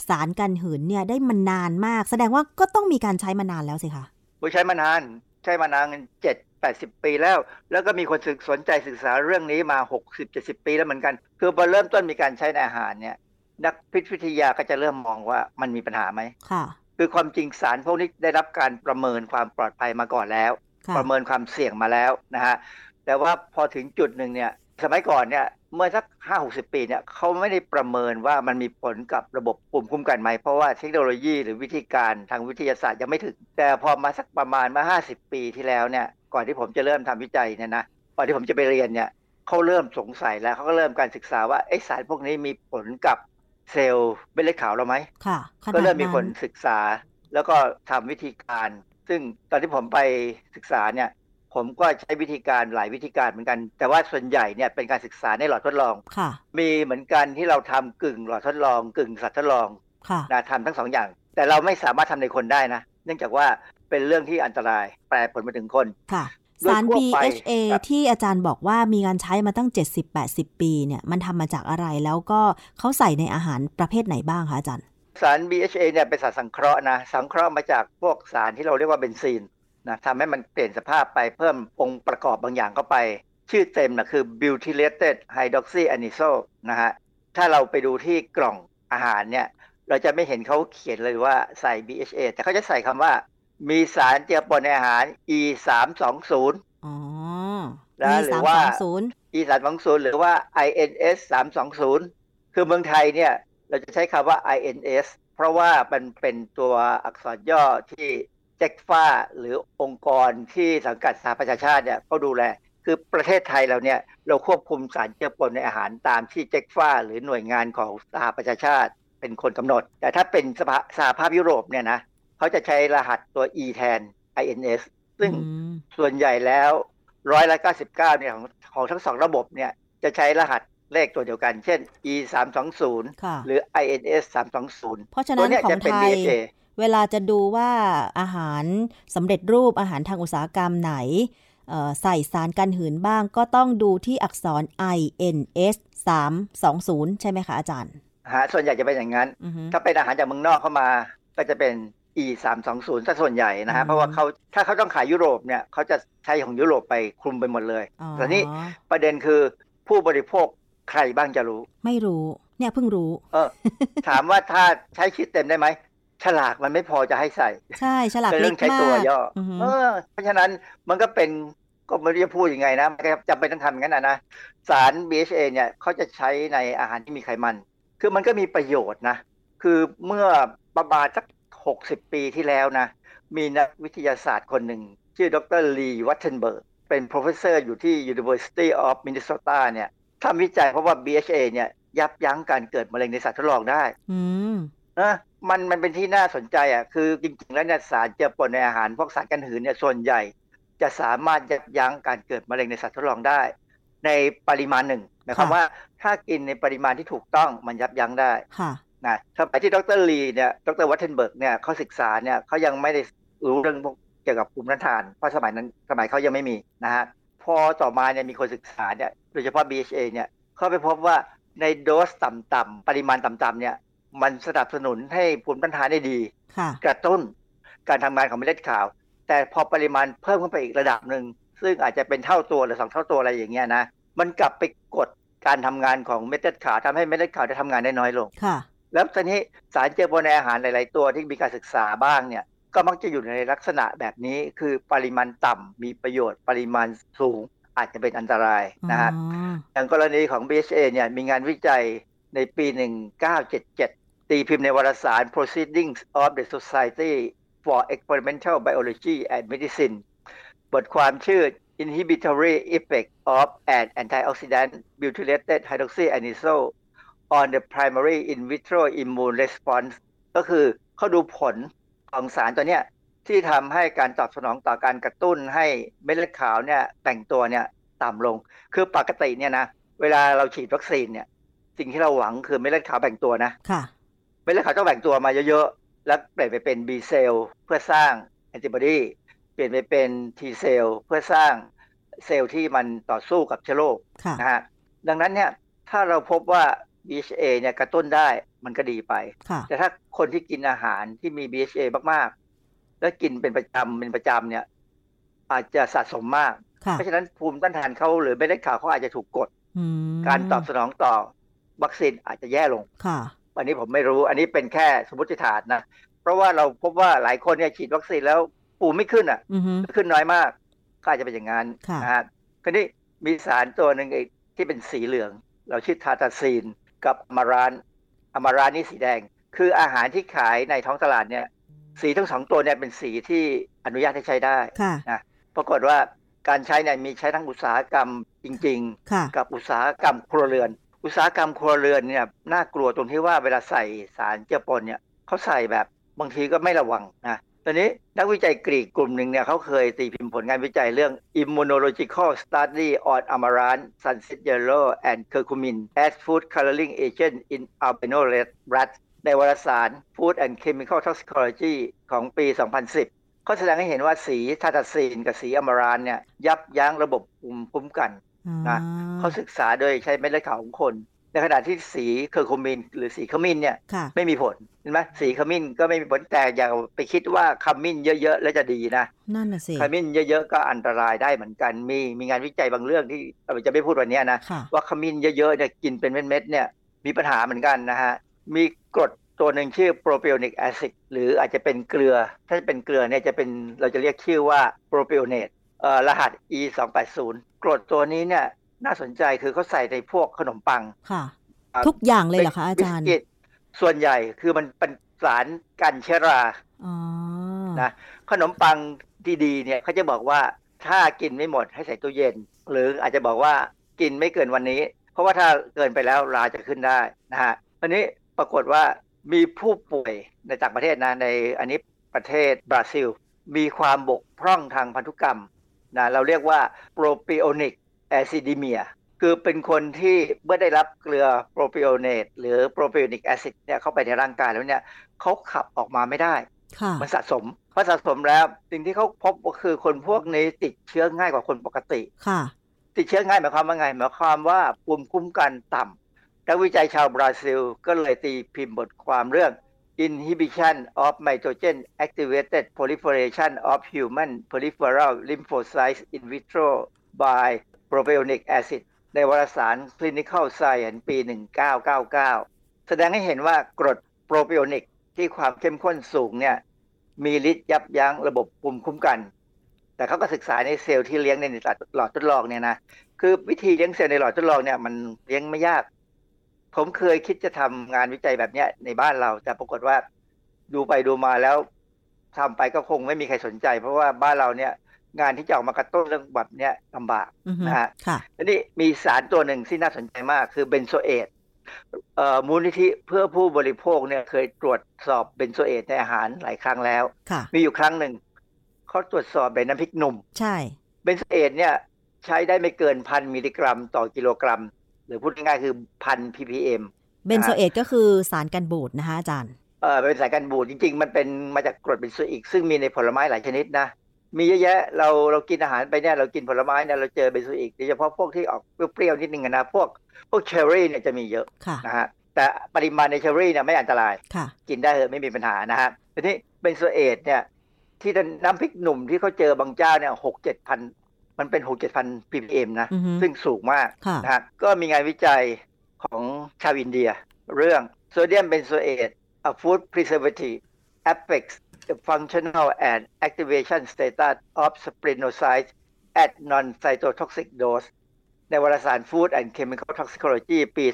Speaker 2: สารกันหืนเนี่ยได้มานานมาก แสดงว่าก็ต้องมีการใช้มานานแล้วสิคะ
Speaker 5: ผู้ใช้มานาน ใช้มานานเจ็ดแปดสิบปีแล้ว แล้วก็มีคนศึกสนใจศึกษาเรื่องนี้มาหกสิบเจ็ดสิบปีแล้วเหมือนกัน คือพอเริ่มต้นมีการใช้ในอาหารเนี่ย นักพิษวิทยาก็จะเริ่มมองว่ามันมีปัญหาไหม
Speaker 2: ค่ะ
Speaker 5: คือความจริงสารพวกนี้ได้รับการประเมินความปลอดภัยมาก่อนแล้ว
Speaker 2: ค่ะ
Speaker 5: ประเมินความเสี่ยงมาแล้วนะฮะแต่ว่าพอถึงจุดหนึ่งเนี่ยสมัยก่อนเนี่ยเมื่อสักห้าหกสิบปีเนี่ยเขาไม่ได้ประเมินว่ามันมีผลกับระบบภูมิคุ้มกันไหม เพราะว่าเทคโนโลยีหรือวิธีการทางวิทยาศาสตร์ยังไม่ถึง แต่พอมาสักประมาณมาห้าสิบปีที่แล้วเนี่ยก่อนที่ผมจะเริ่มทำวิจัยเนี่ยนะก่อนที่ผมจะไปเรียนเนี่ยเขาเริ่มสงสัยแล้วเขาก็เริ่มการศึกษาว่าไอ้สารพวกนี้มีผลกับเซลล์เม็ดเลือดขาวเราไหม
Speaker 2: ค่ะขนาด
Speaker 5: ก็เริ่มมีคน
Speaker 2: นั้น
Speaker 5: ศึกษาแล้วก็ทำวิธีการ ซึ่งตอนที่ผมไปศึกษาเนี่ย ผมก็ใช้วิธีการหลายวิธีการเหมือนกัน แต่ว่าส่วนใหญ่เนี่ยเป็นการศึกษาในหลอดทดลอง
Speaker 2: ค่ะ
Speaker 5: มีเหมือนกันที่เราทำกึ่งหลอดทดลอง กึ่งสัตว์ทดลอง
Speaker 2: ค่ะ
Speaker 5: นะทำทั้งสองอย่าง แต่เราไม่สามารถทำในคนได้นะ เนื่องจากว่าเป็นเรื่องที่อันตรายแปรผลมาถึงคน
Speaker 2: ค่ะ
Speaker 5: โดย
Speaker 2: สาร
Speaker 5: ทั่วไป
Speaker 2: BHA
Speaker 5: ครับ
Speaker 2: ที่อาจารย์บอกว่ามีการใช้มาตั้ง 70-80 ปีเนี่ย มันทำมาจากอะไรแล้วก็เขาใส่ในอาหารประเภทไหนบ้างคะอาจารย์
Speaker 5: สาร BHA เนี่ยเป็นสารสังเคราะห์นะสังเคราะห์มาจากพวกสารที่เราเรียกว่าเบนซีนนะทำให้มันเปลี่ยนสภาพไปเพิ่มองค์ประกอบบางอย่างเข้าไป ชื่อเต็มนะคือ butylated hydroxyanisole นะฮะถ้าเราไปดูที่กล่องอาหารเนี่ยเราจะไม่เห็นเขาเขียนเลยว่าใส่ BHA แต่เขาจะใส่คำว่า มีสารเจือปนในอาหาร E 3 2 0
Speaker 2: อ๋อ
Speaker 5: นะ
Speaker 2: มี
Speaker 5: หรือ
Speaker 2: สาม
Speaker 5: ว่า
Speaker 2: สองศูนย์
Speaker 5: E 3 2 0หรือว่า INS 3 2 0คือเมืองไทยเนี่ย เราจะใช้คำว่า INS เพราะว่ามันเป็นตัวอักษรย่อที่เจ็กฟ้าหรือองค์กรที่สังกัดสหประชาชาติเนี่ยเขาดูแล คือประเทศไทยเราเนี่ยเราควบคุมสารเจือปนในอาหารตามที่เจ็กฟ้า หรือหน่วยงานของสหประชาชาติเป็นคนกำหนด แต่ถ้าเป็นสภาสหภาพยุโรปเนี่ยนะเขาจะใช้รหัสตัว E แทน INS ซึ่ง
Speaker 2: อืม
Speaker 5: ส่วนใหญ่แล้วร้อยละ99เนี่ยของของทั้งสองระบบเนี่ยจะใช้รหัส เลขตัวเดียวกัน เช่น E 3 2 0
Speaker 2: ค่ะ
Speaker 5: หรือ INS 3 2 0
Speaker 2: เพราะฉะ
Speaker 5: ตั
Speaker 2: นั้
Speaker 5: วนเนี้ย
Speaker 2: ขอ
Speaker 5: จะ
Speaker 2: ง
Speaker 5: เป็น
Speaker 2: ไทย
Speaker 5: BHA
Speaker 2: เวลาจะดูว่าอาหารสำเร็จรูปอาหารทางอุตสาหกรรมไหนเอ่อใส่สารกันหืนบ้างก็ต้องดูที่อักษร INS 320 ใช่ไหมคะอาจารย์
Speaker 5: ฮะส่วนใหญ่จะเป็นอย่างนั้น
Speaker 2: อือฮึ
Speaker 5: ถ้าเป็นอาหารจากเมืองนอกเข้ามาก็จะเป็น E 3 2 0ซะส่วนใหญ่นะ
Speaker 2: อื
Speaker 5: ฮะ
Speaker 2: ม
Speaker 5: เพราะว่าเขาถ้าเขาต้องขายยุโรปเนี่ยเขาจะใช้ของยุโรปไปคลุมไปหมดเลย
Speaker 2: อ๋อ
Speaker 5: แต่นี่ประเด็นคือผู้บริโภค ใครบ้างจะรู้
Speaker 2: ไม่รู้ เนี่ยเพิ่งรู้
Speaker 5: เออ ถามว่าถ้าใช้ชื่อเต็มได้ไหมฉลากมันไม่พอจะให้ใส่
Speaker 2: ใช่ฉลาก
Speaker 5: เป็น
Speaker 2: เล็
Speaker 5: เรื่
Speaker 2: ก
Speaker 5: องใช้
Speaker 2: มา
Speaker 5: ตัว
Speaker 2: ก
Speaker 5: ย่ออ
Speaker 2: อฮึ
Speaker 5: เออ เพราะฉะนั้นมันก็เป็นก็ไม่รู้จะพูดยังไงนะมันก็จำเป็นต้องทำอย่างนั้นนะนะ สาร BHA เนี่ยเขาจะใช้ในอาหารที่มีไขมัน คือมันก็มีประโยชน์นะ คือเมื่อประมาณสักหกสิบปีที่แล้วนะ มีนักวิทยาศาสตร์คนหนึ่ง ชื่อดรลีวัตเทนเบิร์ก เป็น professor อยู่ที่ University of Minnesota เนี่ย ทำวิจัยเพราะว่า BHA เนี่ย ยับยั้งการเกิดมะเร็งในสัตว์ทดลองได้
Speaker 2: อืม
Speaker 5: นะมันมันเป็นที่น่าสนใจอะคือจริงๆแล้วเนี่ยสารเจือปนในอาหารพวกสารกันหืนเนี่ยส่วนใหญ่ จะสามารถยับยั้งการเกิดมะเร็งในสัตว์ทดลองได้ ในปริมาณหนึ่งหมายความ
Speaker 2: ค่ะ
Speaker 5: ว่าถ้ากินในปริมาณที่ถูกต้องมันยับยั้งได้
Speaker 2: ค่ะ
Speaker 5: นะสมัยที่ดรลีเนี่ยดรวัตเทนเบิร์กเนี่ยเขาศึกษาเนี่ยเขายังไม่ได้รู้เรื่องพวกเกี่ยวกับภูมิต้านทานเพราะสมัยนั้นสมัยเขายังไม่มีนะฮะพอต่อมาเนี่ยมีคนศึกษาเนี่ย โดยเฉพาะ BHA เนี่ยเขาไปพบว่าในโดสต่ำๆปริมาณต่ำๆเนี่ยมันสนับสนุนให้ภูมิต้านทานได้ดี
Speaker 2: ค่ะ
Speaker 5: กระตุ้นการทำงานของเม็ดเลือดขาว แต่พอปริมาณเพิ่มขึ้นไปอีกระดับหนึ่ง ซึ่งอาจจะเป็นเท่าตัวหรือสองเท่าตัวอะไรอย่างเงี้ยนะ มันกลับไปกดการทำงานของเม็ดเลือดขาวทำให้เม็ดเลือดขาวได้ทำงานได้น้อยลง
Speaker 2: ค่ะ
Speaker 5: แล้วตอนนี้สารเจือปนในอาหารหลาย ๆ ตัวที่มีการศึกษาบ้างเนี่ย ก็มักจะอยู่ในลักษณะแบบนี้ คือปริมาณต่ำมีประโยชน์ ปริมาณสูง อาจจะเป็นอันตรายนะฮะ
Speaker 2: อ๋อ
Speaker 5: อย่างกรณีของ BHA เนี่ยมีงานวิจัยในปี 1977 ตีพิมพ์ในวารสาร Proceedings of the Society for Experimental Biology and Medicine บทความชื่อ Inhibitory Effect of an Antioxidant Butylated Hydroxyanisole on the Primary In Vitro Immune Response ก็คือเขาดูผลของสารตัวเนี้ย ที่ทำให้การตอบสนองต่อการกระตุ้นให้เม็ดเลือดขาวเนี่ยแต่งตัวเนี่ยต่ำลง คือปกติเนี่ยนะเวลาเราฉีดวัคซีนเนี่ย สิ่งที่เราหวังคือเม็ดเลือดขาวแบ่งตัวนะ
Speaker 2: ค่ะ
Speaker 5: เม็ดเลือดขาวต้องแบ่งตัวมาเยอะๆ แล้วเปลี่ยนไปเป็น B เซลล์เพื่อสร้างแอนติบอดีเปลี่ยนไปเป็น T เซลล์เพื่อสร้างเซลล์ที่มันต่อสู้กับเชื้อโรค
Speaker 2: ค่ะ
Speaker 5: นะฮะดังนั้นเนี่ยถ้าเราพบว่า BHA เนี่ยกระตุ้นได้มันก็ดีไป
Speaker 2: ค่ะ
Speaker 5: แต่ถ้าคนที่กินอาหารที่มี BHA มากๆ แล้วกินเป็นประจำเป็นประจำเนี่ย อาจจะสะสมมาก
Speaker 2: ค่ะ
Speaker 5: เพราะฉะนั้นภูมิต้านทานเขาหรือเม็ดเลือดขาวเขาอาจจะถูกกด
Speaker 2: อืม
Speaker 5: การตอบสนองต่อวัคซีนอาจจะแย่ลง
Speaker 2: ค่ะ
Speaker 5: อันนี้ผมไม่รู้ อันนี้เป็นแค่สมมติฐานนะ เพราะว่าเราพบว่าหลายคนเนี่ยฉีดวัคซีนแล้วปูไม่ขึ้นอะ
Speaker 2: อือฮึ
Speaker 5: ขึ้นน้อยมากก็อาจจะเป็นอย่างนั้น
Speaker 2: ค่ะ
Speaker 5: นะฮะคราวนี้มีสารตัวหนึ่งอีกที่เป็นสีเหลือง เราชื่อทาตาซีนกับอะมารานอะมารานนี่สีแดง คืออาหารที่ขายในท้องตลาดเนี่ย สีทั้งสองตัวเนี่ยเป็นสีที่อนุญาตให้ใช้ได้
Speaker 2: ค่ะ
Speaker 5: ปรากฏว่าการใช้เนี่ยมีใช้ทั้งอุตสาหกรรมจริงๆ
Speaker 2: ค่ะ
Speaker 5: กับอุตสาหกรรมครัวเรือน อุตสาหกรรมครัวเรือนเนี่ยน่ากลัวตรงที่ว่าเวลาใส่สารเจือปนเนี่ยเขาใส่แบบบางทีก็ไม่ระวังนะตอนนี้นักวิจัยกรีกกลุ่มหนึ่งเนี่ยเขาเคยตีพิมพ์ผลงานวิจัยเรื่อง Immunological Study on Amaranth, Sunset Yellow and Curcumin as Food Coloring Agent in Albino Rats ในวารสาร Food and Chemical Toxicology ของปี 2010 เขาแสดงให้เห็นว่าสี tartrazine กับสี amaranth เนี่ยยับยั้งระบบภูมิคุ้มกันนะเขาศึกษาโดยใช้เม็ดเลือดขาวของคน ในขณะที่สีเคอร์คูมินหรือสีขมิ้นเนี่ย
Speaker 2: ค่ะ
Speaker 5: ไม่มีผลเห็นไหมสีขมิ้นก็ไม่มีผลแต่อย่าไปคิดว่าขมิ้นเยอะๆ แล้วจะดีนะ
Speaker 2: นั่นน่ะสิ
Speaker 5: ขมิ้นเยอะๆ ก็อันตรายได้เหมือนกันมีมีงานวิจัยบางเรื่องที่เราจะไม่พูดวันเนี้ยนะ
Speaker 2: ค่ะ
Speaker 5: ว่าขมิ้นเยอะๆเนี่ยกินเป็นเม็ดๆเนี่ยมีปัญหาเหมือนกันนะฮะ มีกรดตัวหนึ่งชื่อ propionic acid หรืออาจจะเป็นเกลือ ถ้าเป็นเกลือเนี่ยจะเป็นเราจะเรียกชื่อว่า propionate เอ่อรหัส E 2 8 0กรดตัวนี้เนี่ยน่าสนใจคือเขาใส่ในพวกขนมปัง
Speaker 2: ค่ะ
Speaker 5: อ่า
Speaker 2: ทุกอย่างเลยเหรอคะอาจารย์
Speaker 5: บิสกิตส่วนใหญ่คือมันเป็นสารกันเชื้อรา
Speaker 2: อ๋อ
Speaker 5: นะขนมปังดีๆเนี่ยเขาจะบอกว่าถ้ากินไม่หมดให้ใส่ตู้เย็น หรืออาจจะบอกว่ากินไม่เกินวันนี้ เพราะว่าถ้าเกินไปแล้วราจะขึ้นได้นะฮะอันนี้ ปรากฏว่ามีผู้ป่วยในต่างประเทศนะในอันนี้ประเทศบราซิล มีความบกพร่องทางพันธุกรรมนะเราเรียกว่า propionic acidemia คือเป็นคนที่เมื่อได้รับเกลือ propionate หรือ propionic acid เนี่ยเข้าไปในร่างกายแล้วเนี่ยเขาขับออกมาไม่ได้
Speaker 2: ค่ะ
Speaker 5: มันสะสมพอสะสมแล้วสิ่งที่เขาพบก็คือคนพวกนี้ติดเชื้อง่ายกว่าคนปกติ
Speaker 2: ค่ะ
Speaker 5: ติดเชื้อง่ายหมายความว่าไงหมายความว่าภูมิคุ้มกันต่ำ นักวิจัยชาวบราซิล ก็เลยตีพิมพ์บทความเรื่อง Inhibition of Mitogen Activated Proliferation of Human Peripheral Lymphocytes in vitro by propionic acid ในวารสาร Clinical Science ปี 1999 แสดงให้เห็นว่ากรดโปรปิโอนิกที่ความเข้มข้นสูงเนี่ยมีฤทธิ์ยับยั้งระบบภูมิคุ้มกัน แต่เขาก็ศึกษาในเซลล์ที่เลี้ยงในหลอดทดลองเนี่ยนะ คือวิธีเลี้ยงเซลล์ในหลอดทดลองเนี่ยมันเลี้ยงไม่ยาก ผมเคยคิดจะทำงานวิจัยแบบเนี้ยในบ้านเรา แต่ปรากฏว่าดูไปดูมาแล้วทำไปก็คงไม่มีใครสนใจ เพราะว่าบ้านเราเนี่ย งานที่จะออกมากระตุ้นเรื่องแบบเนี้ยลำบาก
Speaker 2: อือฮึ
Speaker 5: นะฮะ
Speaker 2: ค่ะ
Speaker 5: ทีนี้มีสารตัวหนึ่งที่น่าสนใจมาก คือเบนโซเอตเอ่อมูลนิธิเพื่อผู้บริโภคเนี่ยเคยตรวจสอบเบนโซเอตในอาหารหลายครั้งแล้ว
Speaker 2: ค่ะ
Speaker 5: มีอยู่ครั้งหนึ่งเขาตรวจสอบในน้ำพริกหนุ่ม
Speaker 2: ใช่
Speaker 5: เบนโซเอตเนี่ยใช้ได้ไม่เกินพันมิลลิกรัม ต่อกิโลกรัม หรือพูดง่ายๆคือพัน ppm
Speaker 2: เบนโซเอตก็คือสารกันบูดนะคะอาจารย์
Speaker 5: เออเป็นสารกันบูดจริง ๆ มันเป็นมาจากกรดเบนโซอิกซึ่งมีในผลไม้หลายชนิดนะ มีเยอะแยะเราเรากินอาหารไปเนี่ยเรากินผลไม้เนี่ยเราเจอเบนโซอิกโดยเฉพาะพวกที่ออกเปรี้ยวๆนิดนึงอะนะพวกพวกเชอร์รี่เนี่ยจะมีเยอะ
Speaker 2: ค่ะ
Speaker 5: นะฮะแต่ปริมาณในเชอร์รี่เนี่ยไม่อันตราย
Speaker 2: ค่ะ
Speaker 5: กินได้เลยไม่มีปัญหานะฮะทีนี้เบนโซเอตเนี่ยที่น้ำพริกหนุ่มที่เขาเจอบางเจ้าเนี่ยหกเจ็ดพัน มันเป็นหกเจ็ดพัน ppm นะ
Speaker 2: อือฮึ
Speaker 5: ซึ่งสูงมาก
Speaker 2: ค่ะ
Speaker 5: นะฮะก็มีงานวิจัยของชาวอินเดีย เรื่องโซเดียมเบนโซเอต a food preservative affects the functional and activation status of splenocytes at non-cytotoxic dose ในวารสาร Food and Chemical Toxicology ปี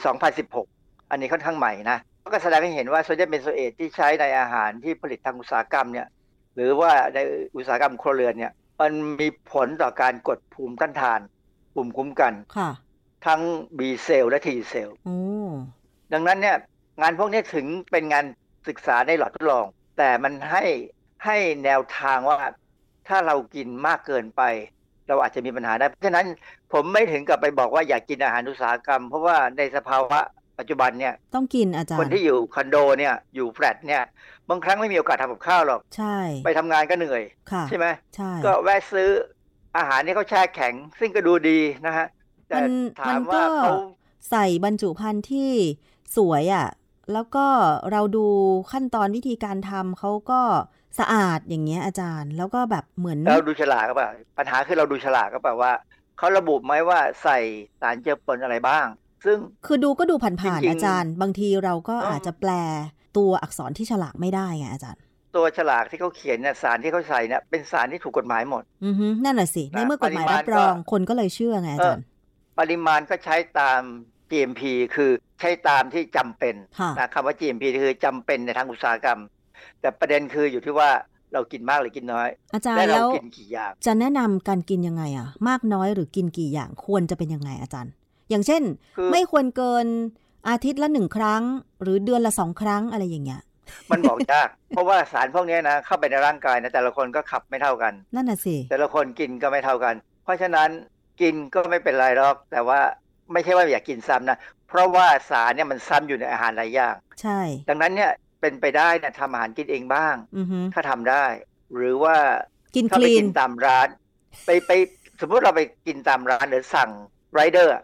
Speaker 5: 2016 อันนี้ค่อนข้างใหม่นะ ก็แสดงให้เห็นว่าโซเดียมเบนโซเอตที่ใช้ในอาหารที่ผลิตทางอุตสาหกรรมเนี่ย หรือว่าในอุตสาหกรรมครัวเรือนเนี่ย มันมีผลต่อการกดภูมิต้านทาน ภูมิคุ้มกัน
Speaker 2: ค่ะ
Speaker 5: ทั้ง B เซลล์และ T เซลล์
Speaker 2: โอ้
Speaker 5: ดังนั้นเนี่ยงานพวกนี้ถึงเป็นงานศึกษาในหลอดทดลอง แต่มันให้ให้แนวทางว่าถ้าเรากินมากเกินไป เราอาจจะมีปัญหาได้ เพราะฉะนั้นผมไม่ถึงกับไปบอกว่าอยากกินอาหารอุตสาหกรรม เพราะว่าในสภาวะปัจจุบันเนี่ย
Speaker 2: ต้องกินอาจารย์
Speaker 5: คนที่อยู่คอนโดเนี่ยอยู่แฟลตเนี่ย บางครั้งไม่มีโอกาสทำกับข้าวหรอก
Speaker 2: ใช่
Speaker 5: ไปทำงานก็เหนื่อย
Speaker 2: ค่ะ
Speaker 5: ใช่ไหม
Speaker 2: ใช่
Speaker 5: ก็แวะซื้ออาหารที่เขาแช่แข็ง ซึ่งก็ดูดีนะฮะแต่
Speaker 2: มัน
Speaker 5: ถา
Speaker 2: มั
Speaker 5: ม
Speaker 2: น
Speaker 5: ว่า
Speaker 2: ก็
Speaker 5: เขา
Speaker 2: ใส่บรรจุภัณฑ์ที่สวยอะ่ะ แล้วก็เราดูขั้นตอนวิธีการทำเขาก็สะอาดอย่างเงี้ยอาจารย์ แล้วก็แบบเหมือน
Speaker 5: เราดูฉลากก็เปล่าปัญหาคือเราดูฉลากก็เปล่าว่าเขาระบุไหมว่าใส่สารเจือปนอะไรบ้าง ซึ่ง
Speaker 2: คือดูก็ดูผ่าน
Speaker 5: จริงๆ
Speaker 2: ๆอาจารย์ บางทีเราก็
Speaker 5: เอออ
Speaker 2: อาจจะแปล ตัวอักษรที่ฉลากไม่ได้ไงอาจารย์
Speaker 5: ตัวฉลากที่เขาเขียนเนี่ยสารที่เขาใส่เนี่ยเป็นสารที่ถูกกฎหมายหมด
Speaker 2: อือฮึนั่นแหละสิ
Speaker 5: นะ
Speaker 2: ในเมื่อกฎหมาย
Speaker 5: ปริมาณ
Speaker 2: รับรอง
Speaker 5: ก็
Speaker 2: คนก็เลยเชื่อไงอาจารย์
Speaker 5: ปริมาณก็ใช้ตาม GMP คือใช้ตามที่จำเป็น
Speaker 2: ค่ะ
Speaker 5: นะคำว่า GMP คือจำเป็นในทางอุตสาหกรรม แต่ประเด็นคืออยู่ที่ว่าเรากินมากหรือกินน้อย
Speaker 2: อาจาร
Speaker 5: และ
Speaker 2: ย์
Speaker 5: เรา
Speaker 2: แล้ว
Speaker 5: กินกี่อย่าง
Speaker 2: จะแนะนำการกินยังไงอะมากน้อยหรือกินกี่อย่างควรจะเป็นยังไงอาจารย์ อย่างเช่น
Speaker 5: คือ
Speaker 2: ไม่ควรเกิน อาทิตย์ละหนึ่งครั้ง หรือเดือนละสองครั้งอะไรอย่างเงี้ย
Speaker 5: มันบอกยาก เพราะว่าสารพวกนี้นะเข้าไปในร่างกายนะแต่ละคนก็ขับไม่เท่ากัน
Speaker 2: นั่นน่ะสิ
Speaker 5: แต่ละคนกินก็ไม่เท่ากัน เพราะฉะนั้นกินก็ไม่เป็นไรหรอก แต่ว่าไม่ใช่ว่าอยากกินซ้ำนะเพราะว่าสารเนี่ยมันซ้ำอยู่ในอาหารหลายอย่าง
Speaker 2: ใช่
Speaker 5: ดังนั้นเนี่ยเป็นไปได้เนี่ยทำอาหารกินเองบ้าง
Speaker 2: อือฮึ
Speaker 5: ถ้าทำได้ หรือว่า
Speaker 2: กิน
Speaker 5: ถ้า
Speaker 2: ค
Speaker 5: ไป
Speaker 2: ลี
Speaker 5: กิ
Speaker 2: น
Speaker 5: นตามร้าน ไปไปสมมติเราไปกินตามร้านหรือสั่งไรเดอร์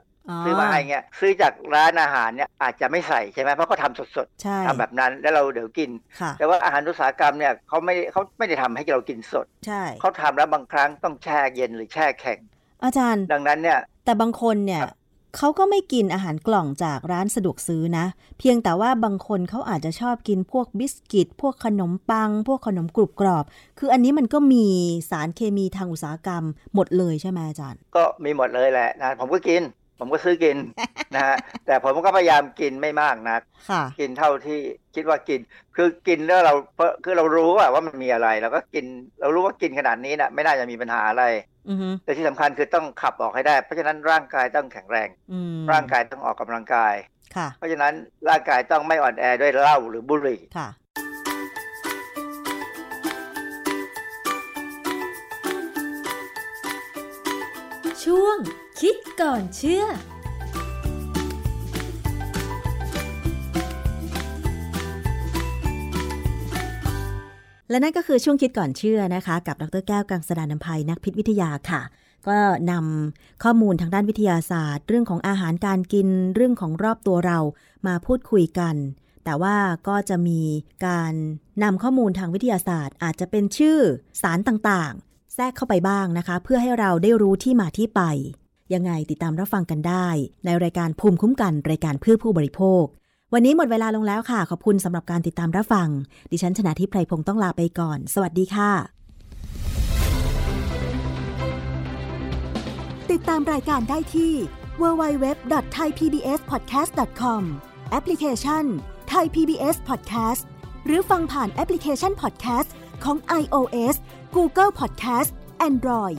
Speaker 5: ซื้อมาให้เงี้ยซื้อจากร้านอาหารเนี่ยอาจจะไม่ใส่ใช่ไหมเพราะเขาทำสด
Speaker 2: ใช่
Speaker 5: ๆทำแบบนั้นแล้วเราเดี๋ยวกิน
Speaker 2: ค่ะ
Speaker 5: แต่ว่าอาหารอุตสาหกรรมเนี่ยเขาไม่เขาไม่ได้ทำให้เรากินสด
Speaker 2: ใช่
Speaker 5: เขาทำแล้วบางครั้งต้องแช่เย็นหรือแช่แข็ง
Speaker 2: อาจารย์
Speaker 5: ดังนั้นเนี่ย
Speaker 2: แต่บางคนเนี่ย
Speaker 5: ครับ
Speaker 2: เขาก็ไม่กินอาหารกล่องจากร้านสะดวกซื้อนะ เพียงแต่ว่าบางคนเขาอาจจะชอบกินพวกบิสกิต พวกขนมปัง พวกขนมกรุบกรอบ คืออันนี้มันก็มีสารเคมีทางอุตสาหกรรมหมดเลยใช่ไหมอาจารย์
Speaker 5: ก็มีหมดเลยแหละนะผมก็กิน ผมก็ซื้อกินนะฮะแต่ผมก็พยายามกินไม่มากนัก
Speaker 2: ค่ะ
Speaker 5: กินเท่าที่คิดว่ากิน คือกินแล้วเราเพราะคือเรารู้ว่าว่ามันมีอะไรเราก็กิน เรารู้ว่ากินขนาดนี้นะไม่น่าจะมีปัญหาอะไร
Speaker 2: อือฮึ
Speaker 5: แต่ที่สำคัญคือต้องขับออกให้ได้ เพราะฉะนั้นร่างกายต้องแข็งแรง
Speaker 2: อืม
Speaker 5: ร่างกายต้องออกกำลังกาย
Speaker 2: ค่ะ
Speaker 5: เพราะฉะนั้นร่างกายต้องไม่อ่อนแอด้วยเหล้าหรือบุหรี่
Speaker 4: คิดก่อนเชื่อ
Speaker 2: และนั่นก็คือช่วงคิดก่อนเชื่อนะคะ กับดรแก้วกังสดานนภัยนักพิษวิทยาค่ะ ก็นำข้อมูลทางด้านวิทยาศาสตร์ เรื่องของอาหารการกินเรื่องของรอบตัวเรามาพูดคุยกัน แต่ว่าก็จะมีการนำข้อมูลทางวิทยาศาสตร์ อาจจะเป็นชื่อสารต่างๆ แทรกเข้าไปบ้างนะคะ เพื่อให้เราได้รู้ที่มาที่ไป ยังไงติดตามรับฟังกันได้ ในรายการภูมิคุ้มกันรายการเพื่อผู้บริโภค วันนี้หมดเวลาลงแล้วค่ะ ขอบคุณสำหรับการติดตามรับฟัง ดิฉันชนะทิพไพรพงศ์ต้องลาไปก่อน สวัสดีค่ะ
Speaker 6: ติดตามรายการได้ที่ www.thaipbspodcast.com แอปพลิเคชัน Thai PBS Podcast หรือฟังผ่านแอปพลิเคชัน Podcast ของ iOS Google Podcast Android